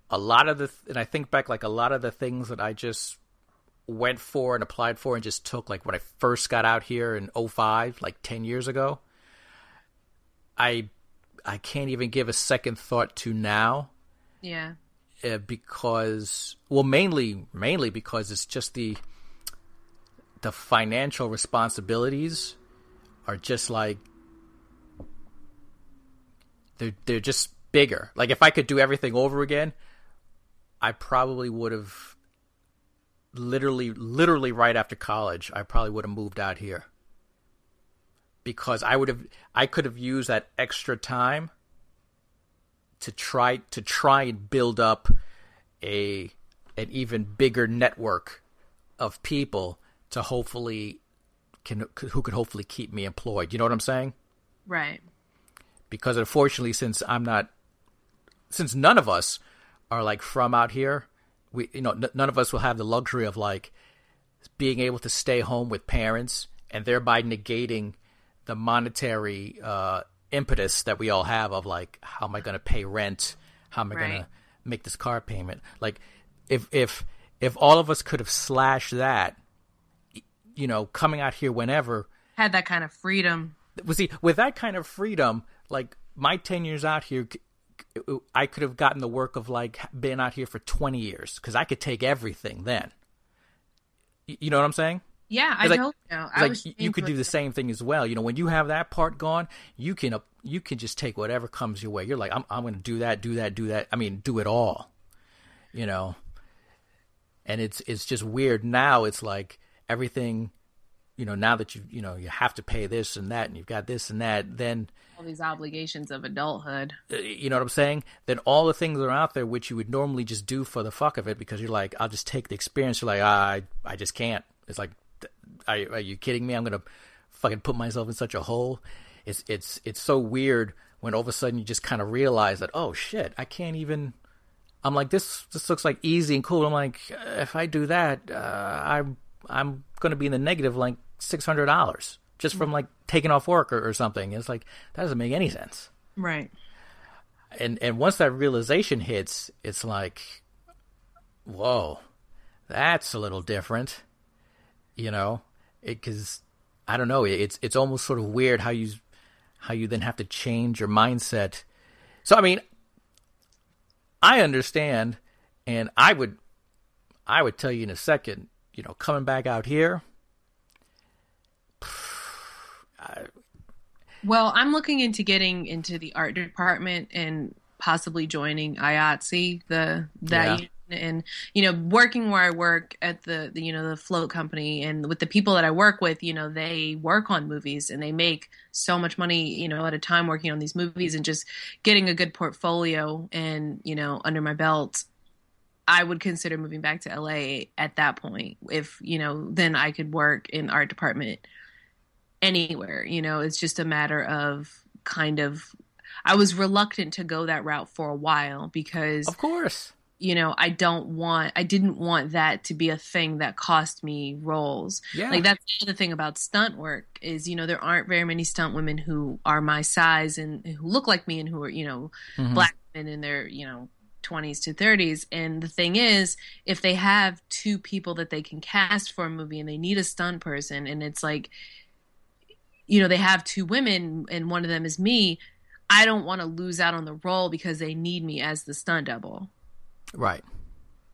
a lot of the th- and I think back like a lot of the things that I just went for and applied for and just took like when I first got out here in 05 like 10 years ago I I can't even give a second thought to now. Yeah. Uh, because well mainly mainly because it's just the the financial responsibilities are just like they're they're just bigger. Like if I could do everything over again, I probably would have literally literally right after college, I probably would have moved out here. Because I would have I could have used that extra time to try to try and build up a an even bigger network of people to hopefully can who could hopefully keep me employed. You know what I'm saying? Right. Because unfortunately, since I'm not, since none of us are like from out here, we you know n- none of us will have the luxury of like being able to stay home with parents and thereby negating the monetary uh, impetus that we all have of like how am I going to pay rent? How am I right. going to make this car payment? Like if if if all of us could have slashed that you know, coming out here whenever had that kind of freedom. Was see with that kind of freedom, like my ten years out here, I could have gotten the work of like being out here for twenty years because I could take everything then. You know what I'm saying? Yeah, I like, you. I like you could do the same thing as well. You know, when you have that part gone, you can uh, you can just take whatever comes your way. You're like, I'm I'm going to do that, do that, do that. I mean, do it all. You know, and it's it's just weird now. It's like everything you know now that you you know you have to pay this and that and you've got this and that then all these obligations of adulthood. Uh, you know what i'm saying? Then all the things are out there which you would normally just do for the fuck of it because you're like i'll just take the experience. You're like ah, i i just can't. It's like are, are you kidding me? I'm gonna fucking put myself in such a hole. It's it's it's so weird when all of a sudden you just kind of realize that oh shit i can't even i'm like this this looks like easy and cool. I'm like if i do that uh, i'm I'm going to be in the negative like six hundred dollars. just from like taking off work or, or something. It's like that doesn't make any sense. Right. And and once that realization hits, it's like, whoa, that's a little different, you know, because I don't know, it's it's almost sort of weird how you how you then have to change your mindset. So I mean, I understand, and I would I would tell you in a second, you know, coming back out here. I, well, I'm looking into getting into the art department and possibly joining IATSE, the that Yeah. and you know, working where I work at the, the you know the float company and with the people that I work with, you know, they work on movies and they make so much money, you know, at a time working on these movies and just getting a good portfolio and you know under my belt. I would consider moving back to LA at that point. If you know, then I could work in art department anywhere. You know, it's just a matter of kind of. I was reluctant to go that route for a while because of course, you know I don't want I didn't want that to be a thing that cost me roles. yeah, Like that's the thing about stunt work is you know there aren't very many stunt women who are my size and who look like me and who are you know Mhm. black women in their you know 20s to 30s and the thing is if they have two people that they can cast for a movie and they need a stunt person and it's like you know they have two women and one of them is me i don't want to lose out on the role because they need me as the stunt double. Right,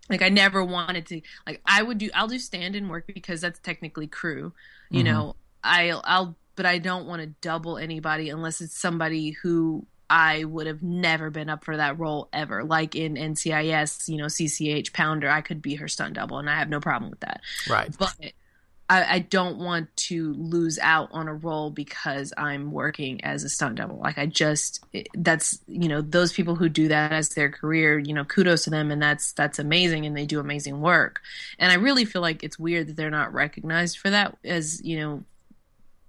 like i never wanted to like i would do i'll do stand-in work because that's technically crew you Mhm. know? I'll i'll but i don't want to double anybody unless it's somebody who i would have never been up for that role ever like in ncis you know cch pounder i could be her stunt double and i have no problem with that right. but I, I don't want to lose out on a role because I'm working as a stunt double. Like I just it- that's you know those people who do that as their career. You know, kudos to them, and that's that's amazing, and they do amazing work. And I really feel like it's weird that they're not recognized for that. As you know,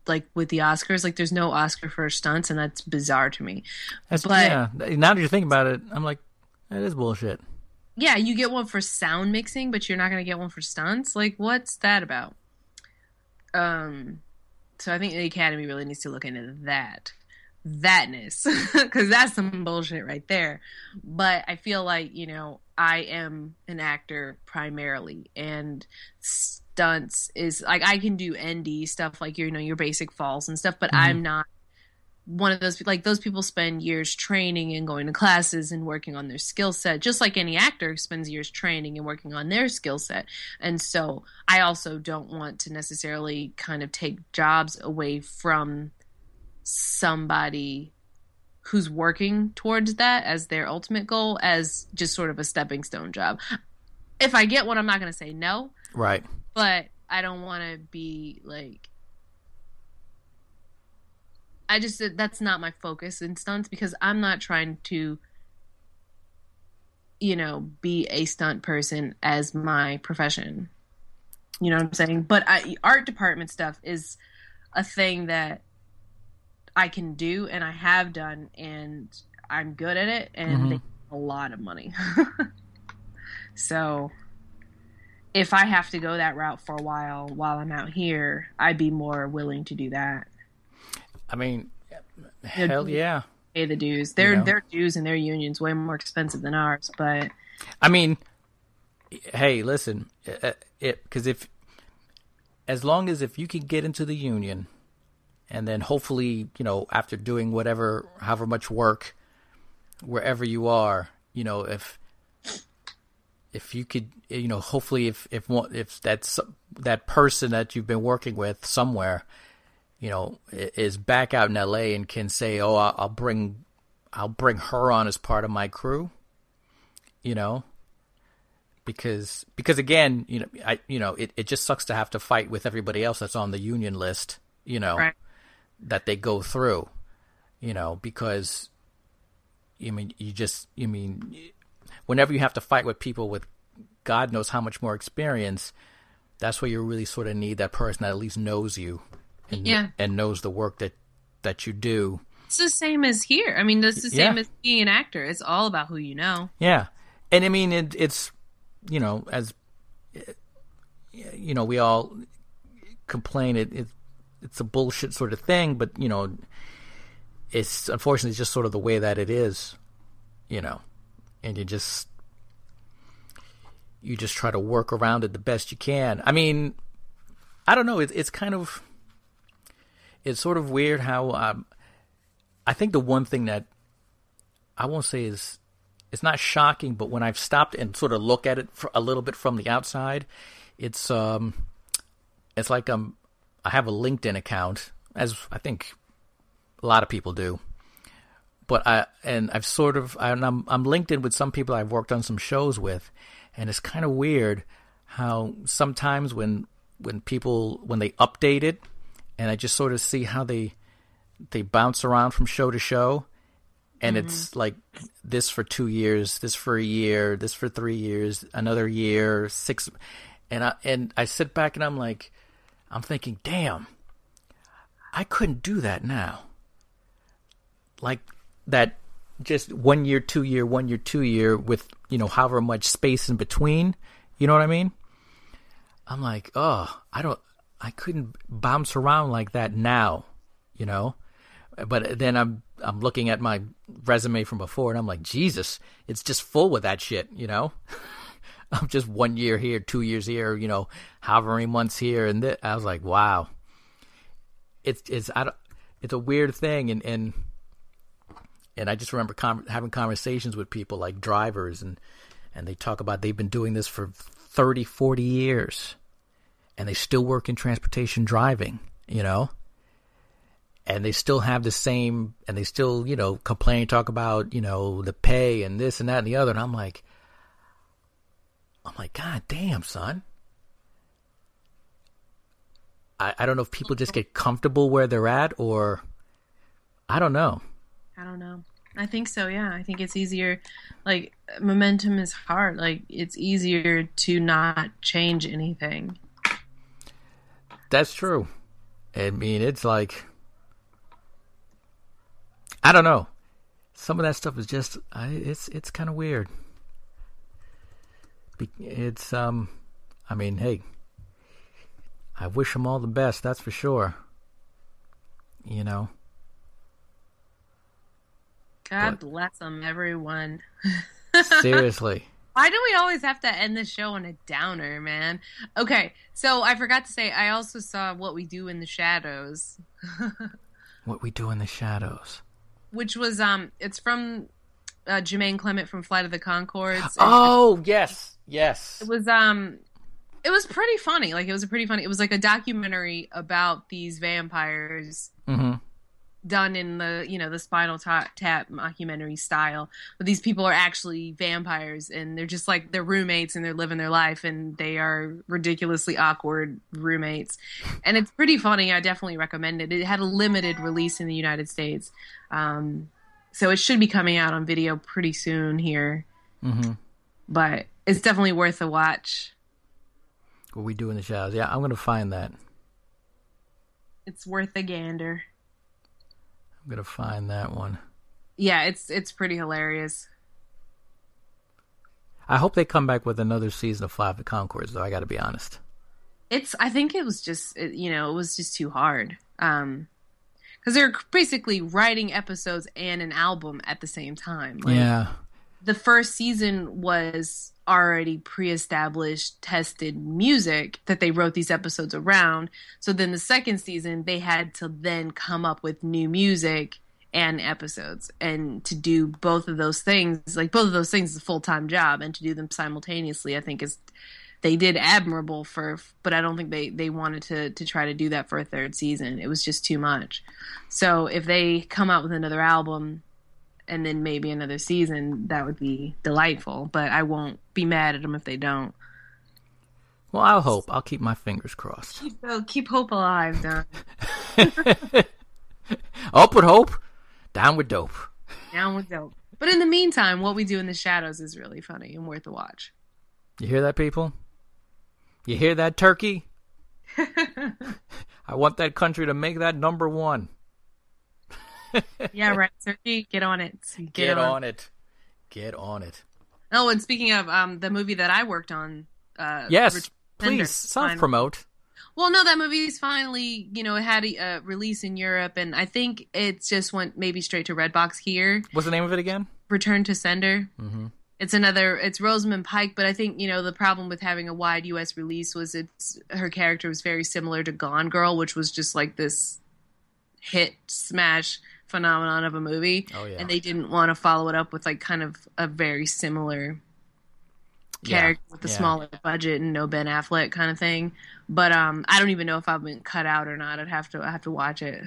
like with the Oscars, like there's no Oscar for stunts, and that's bizarre to me. That's, But- yeah. Now that you think about it, I'm like, that is bullshit. yeah, you get one for sound mixing, but you're not going to get one for stunts. Like, what's that about? Um, so I think the Academy really needs to look into that, thatness, [laughs] because that's some bullshit right there. But I feel like you know I am an actor primarily, and stunts is like I can do ND stuff like you know your basic falls and stuff, but Mhm. I'm not one of those people like those people spend years training and going to classes and working on their skill set just like any actor spends years training and working on their skill set and so i also don't want to necessarily kind of take jobs away from somebody who's working towards that as their ultimate goal as just sort of a stepping stone job if i get one i'm not going to say no Right. But I don't want to be like. I just that's not my focus in stunts because I'm not trying to, you know, be a stunt person as my profession. You know what I'm saying? But I, art department stuff is a thing that I can do and I have done, and I'm good at it, and Mhm. they a lot of money. [laughs] so if I have to go that route for a while while I'm out here, I'd be more willing to do that. I mean, hell yeah. Pay the dues. Their know. their dues and their unions way more expensive than ours, but I mean, hey, listen, uh, it because if as long as if you can get into the union, and then hopefully, you know, after doing whatever, however much work, wherever you are, you know, if if you could, you know, hopefully, if if one, if that's that person that you've been working with somewhere, you know, is back out in L.A. and can say, "Oh, I'll, bring, I'll bring her on as part of my crew," you know, because because again, you know, I you know, it, it just sucks to have to fight with everybody else that's on the union list, you know, Right. that they go through, you know, because you mean you just you mean whenever you have to fight with people with God knows how much more experience, that's where you really sort of need that person that at least knows you and Yeah. and knows the work that that you do. it's the same as here. I mean, it's the same Yeah. as being an actor. It's all about who you know. Yeah, and I mean it, it's you know as you know we all complain it, it it's a bullshit sort of thing, but you know, it's unfortunately just sort of the way that it is, you know, and you just you just try to work around it the best you can. I mean, I don't know. It, it's kind of it's sort of weird how um, I think the one thing that I won't say is it's not shocking, but when I've stopped and sort of look at it a little bit from the outside, it's um, it's like I'm I have a LinkedIn account, as I think a lot of people do. But I and I've sort of I'm I'm linked in with some people I've worked on some shows with, and it's kind of weird how sometimes when when people when they update it, and I just sort of see how they they bounce around from show to show, and mm-hmm. it's like this for two years, this for a year, this for three years, another year, six, and I and I sit back and I'm like, I'm thinking, damn, I couldn't do that now. Like that, just one year, two year, one year, two year, with you know however much space in between. You know what I mean? I'm like, oh, I don't, I couldn't bounce around like that now. You know but then I'm I'm looking at my resume from before, and I'm like, Jesus, it's just full with that shit, you know. [laughs] I'm just one year here, two years here, you know, however many months here, and th- I was like, wow. It's it's I don't, it's a weird thing, and and and I just remember com- having conversations with people like drivers, and and they talk about they've been doing this for 30, 40 years, and they still work in transportation driving, you know and they still have the same, and they still, you know, complain, talk about, you know, the pay and this and that and the other. And I'm like, I'm like, God damn, son. I, I don't know if people just get comfortable where they're at or I don't know. I don't know. I think so, yeah. I think it's easier. Like, momentum is hard. Like, it's easier to not change anything. That's true. I mean, it's like I don't know. Some of that stuff is just I, it's it's kind of weird. It's um, I mean, hey, I wish them all the best. That's for sure. You know. God but, bless them, everyone. seriously. [laughs] Why do we always have to end the show on a downer, man? Okay, so I forgot to say I also saw What We Do in the Shadows. [laughs] what We Do in the Shadows which was um, it's from uh, Jermaine Clement from Flight of the Conchords. Oh yes, yes. It was um, it was pretty funny. Like it was a pretty funny. It was like a documentary about these vampires. Mm-hmm done in the you know the spinal tap, tap documentary style but these people are actually vampires and they're just like they're roommates and they're living their life and they are ridiculously awkward roommates. And it's pretty funny. I definitely recommend it. It had a limited release in the united states. Um, so it should be coming out on video pretty soon here. Mm-hmm. but it's definitely worth a watch. What we do in the shadows. Yeah i'm gonna find that. It's worth a gander I'm gonna find that one. Yeah, it's it's pretty hilarious. I hope they come back with another season of Flight of the Conchords, though. I got to be honest. It's. I think it was just. You know, it was just too hard. Um, because they're basically writing episodes and an album at the same time. Like, yeah. The first season was already pre-established tested music that they wrote these episodes around. So then the second season they had to then come up with new music and episodes and to do both of those things like both of those things is a full-time job and to do them simultaneously i think is they did admirable for but i don't think they they wanted to to try to do that for a third season. It was just too much. So if they come out with another album and then maybe another season, that would be delightful. But I won't be mad at them if they don't. Well, I'll hope. I'll keep my fingers crossed. Keep, uh, keep hope alive, Don. [laughs] Up with hope, down with dope. Down with dope. But in the meantime, what we do in the shadows is really funny and worth a watch. You hear that, people? You hear that, Turkey? [laughs] I want that country to make that number one [laughs] yeah, right. Turkey, get on it. Get, get on. on. it. Get on it. Oh, and speaking of um, the movie that I worked on, uh, yes, please self promote. Well, no, that movie's finally, you know, it had a uh, release in Europe, and I think it just went maybe straight to Redbox here. What's the name of it again? Return to Sender. Mm-hmm. It's another. It's Rosamund Pike, but I think you know the problem with having a wide U.S. release was it's her character was very similar to Gone Girl, which was just like this hit smash phenomenon of a movie, Oh yeah. and they didn't want to follow it up with like kind of a very similar Yeah, character with a yeah. smaller budget and no Ben Affleck kind of thing. But um, I don't even know if I've been cut out or not. I'd have to I have to watch it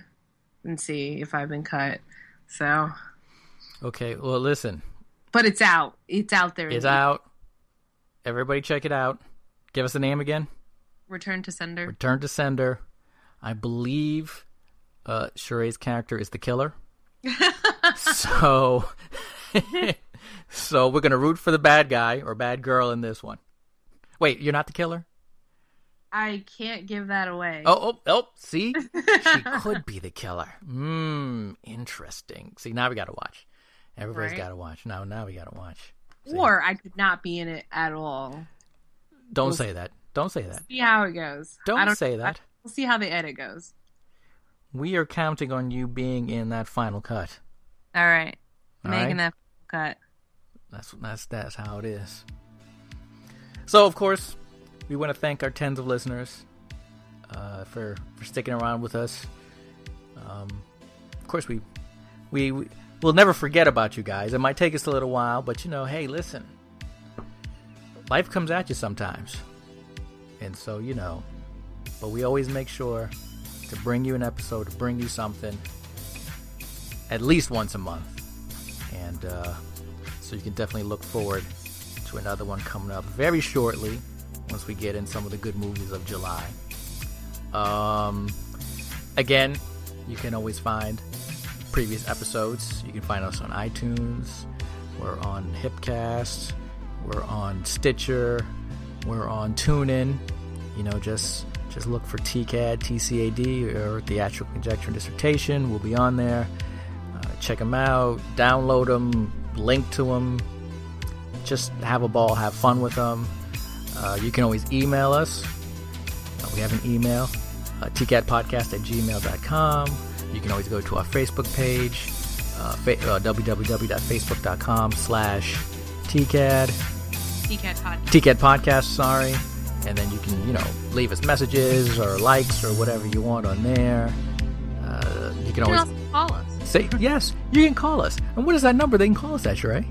and see if I've been cut. So, Okay. Well, listen. but it's out. It's out there. It's out. Everybody, check it out. Give us the name again. Return to sender. Return to Sender. I believe uh Sheree's character is the killer. [laughs] so [laughs] so we're gonna root for the bad guy or bad girl in this one. Wait, you're not the killer? I can't give that away. Oh, oh, oh, see? she [laughs] could be the killer. Mmm, interesting. See, now we gotta watch. Everybody's Right. gotta watch. Now now we gotta watch. See? Or I could not be in it at all. Don't say that. Don't say that. See how it goes. Don't, don't say that. We'll see how the edit goes. We are counting on you being in that final cut. All right. All Making right. that cut. That's that's that's how it is. So of course, we want to thank our tens of listeners uh, for for sticking around with us. Um, of course, we we we- we'll never forget about you guys. It might take us a little while, but you know, hey, listen, life comes at you sometimes, and so you know. But we always make sure to bring you an episode, to bring you something, at least once a month, and. uh so you can definitely look forward to another one coming up very shortly once we get in some of the good movies of July. Um, again, you can always find previous episodes. You can find us on iTunes. We're on Hipcast. We're on Stitcher. We're on TuneIn. You know, just just look for TCAD, TCAD, or Theatrical Conjecture and Dissertation. We'll be on there. Uh, check them out. Download them. Link to them. Just have a ball. Have fun with them. Uh, you can always email us. Uh, we have an email, uh, tcatpodcast at gmail.com. You can always go to our Facebook page, uh, fa- uh, www.facebook.com slash tcad, TCAT podcast. tcad podcast, sorry. And then you can, you know, leave us messages or likes or whatever you want on there. Uh, you can You can always call us. say, yes, you can call us. And what is that number they can call us at, Sheree?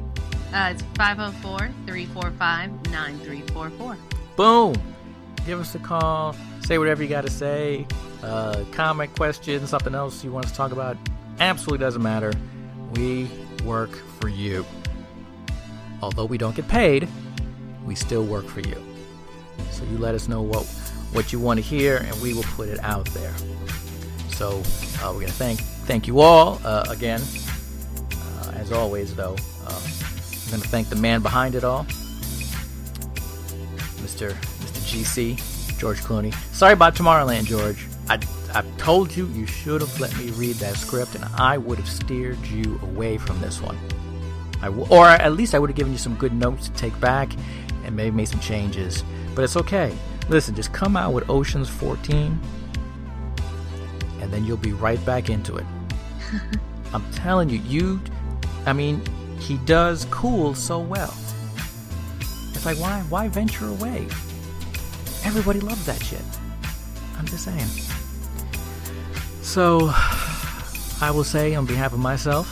Uh, it's 504-345-9344. Boom. Give us a call. Say whatever you got to say. Uh, comment, question, something else you want us to talk about. Absolutely doesn't matter. We work for you. Although we don't get paid, we still work for you. So you let us know what what you want to hear, and we will put it out there. So uh, we're gonna thank thank you all uh, again. Uh, as always, though, uh, I'm gonna thank the man behind it all, Mr. Mr. GC, George Clooney. Sorry about Tomorrowland, George. I I told you you should have let me read that script, and I would have steered you away from this one. I w- or at least I would have given you some good notes to take back, and maybe made some changes. But it's okay. Listen, just come out with Ocean's 14, and then you'll be right back into it. [laughs] I'm telling you, you. I mean, he does cool so well. It's like why why venture away? Everybody loves that shit. I'm just saying. So I will say on behalf of myself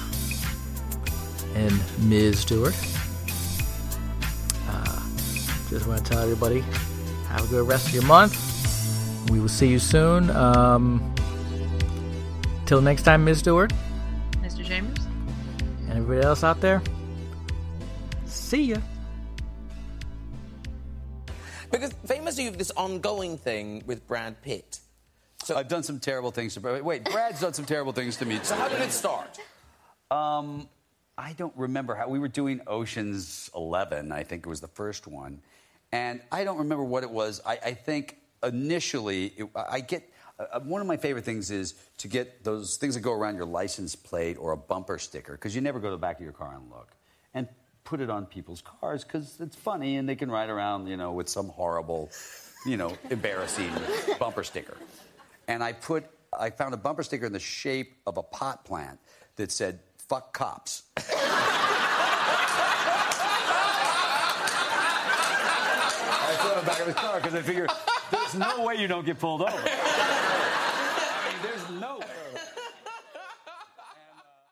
and Ms. Stewart, just want to tell everybody have a good rest of your month. We will see you soon. Um, till next time, Ms. Stewart, Mr. Chambers? and everybody else out there. See ya. Because famously, you have this ongoing thing with Brad Pitt. So, I've done some terrible things to Brad. Wait, Brad's done some terrible things to me. so how did it start? Um, I don't remember how we were doing Ocean's Eleven. I think it was the first one, and I don't remember what it was. I, I think initially it, I get uh, one of my favorite things is to get those things that go around your license plate or a bumper sticker because you never go to the back of your car and look and put it on people's cars because it's funny and they can ride around, you know, with some horrible you know, embarrassing [laughs] bumper sticker. And I put, I found a bumper sticker in the shape of a pot plant that said, fuck cops. [laughs] I threw it back of the car because I figure there's no way you don't get pulled over. I [laughs] mean, there's no way.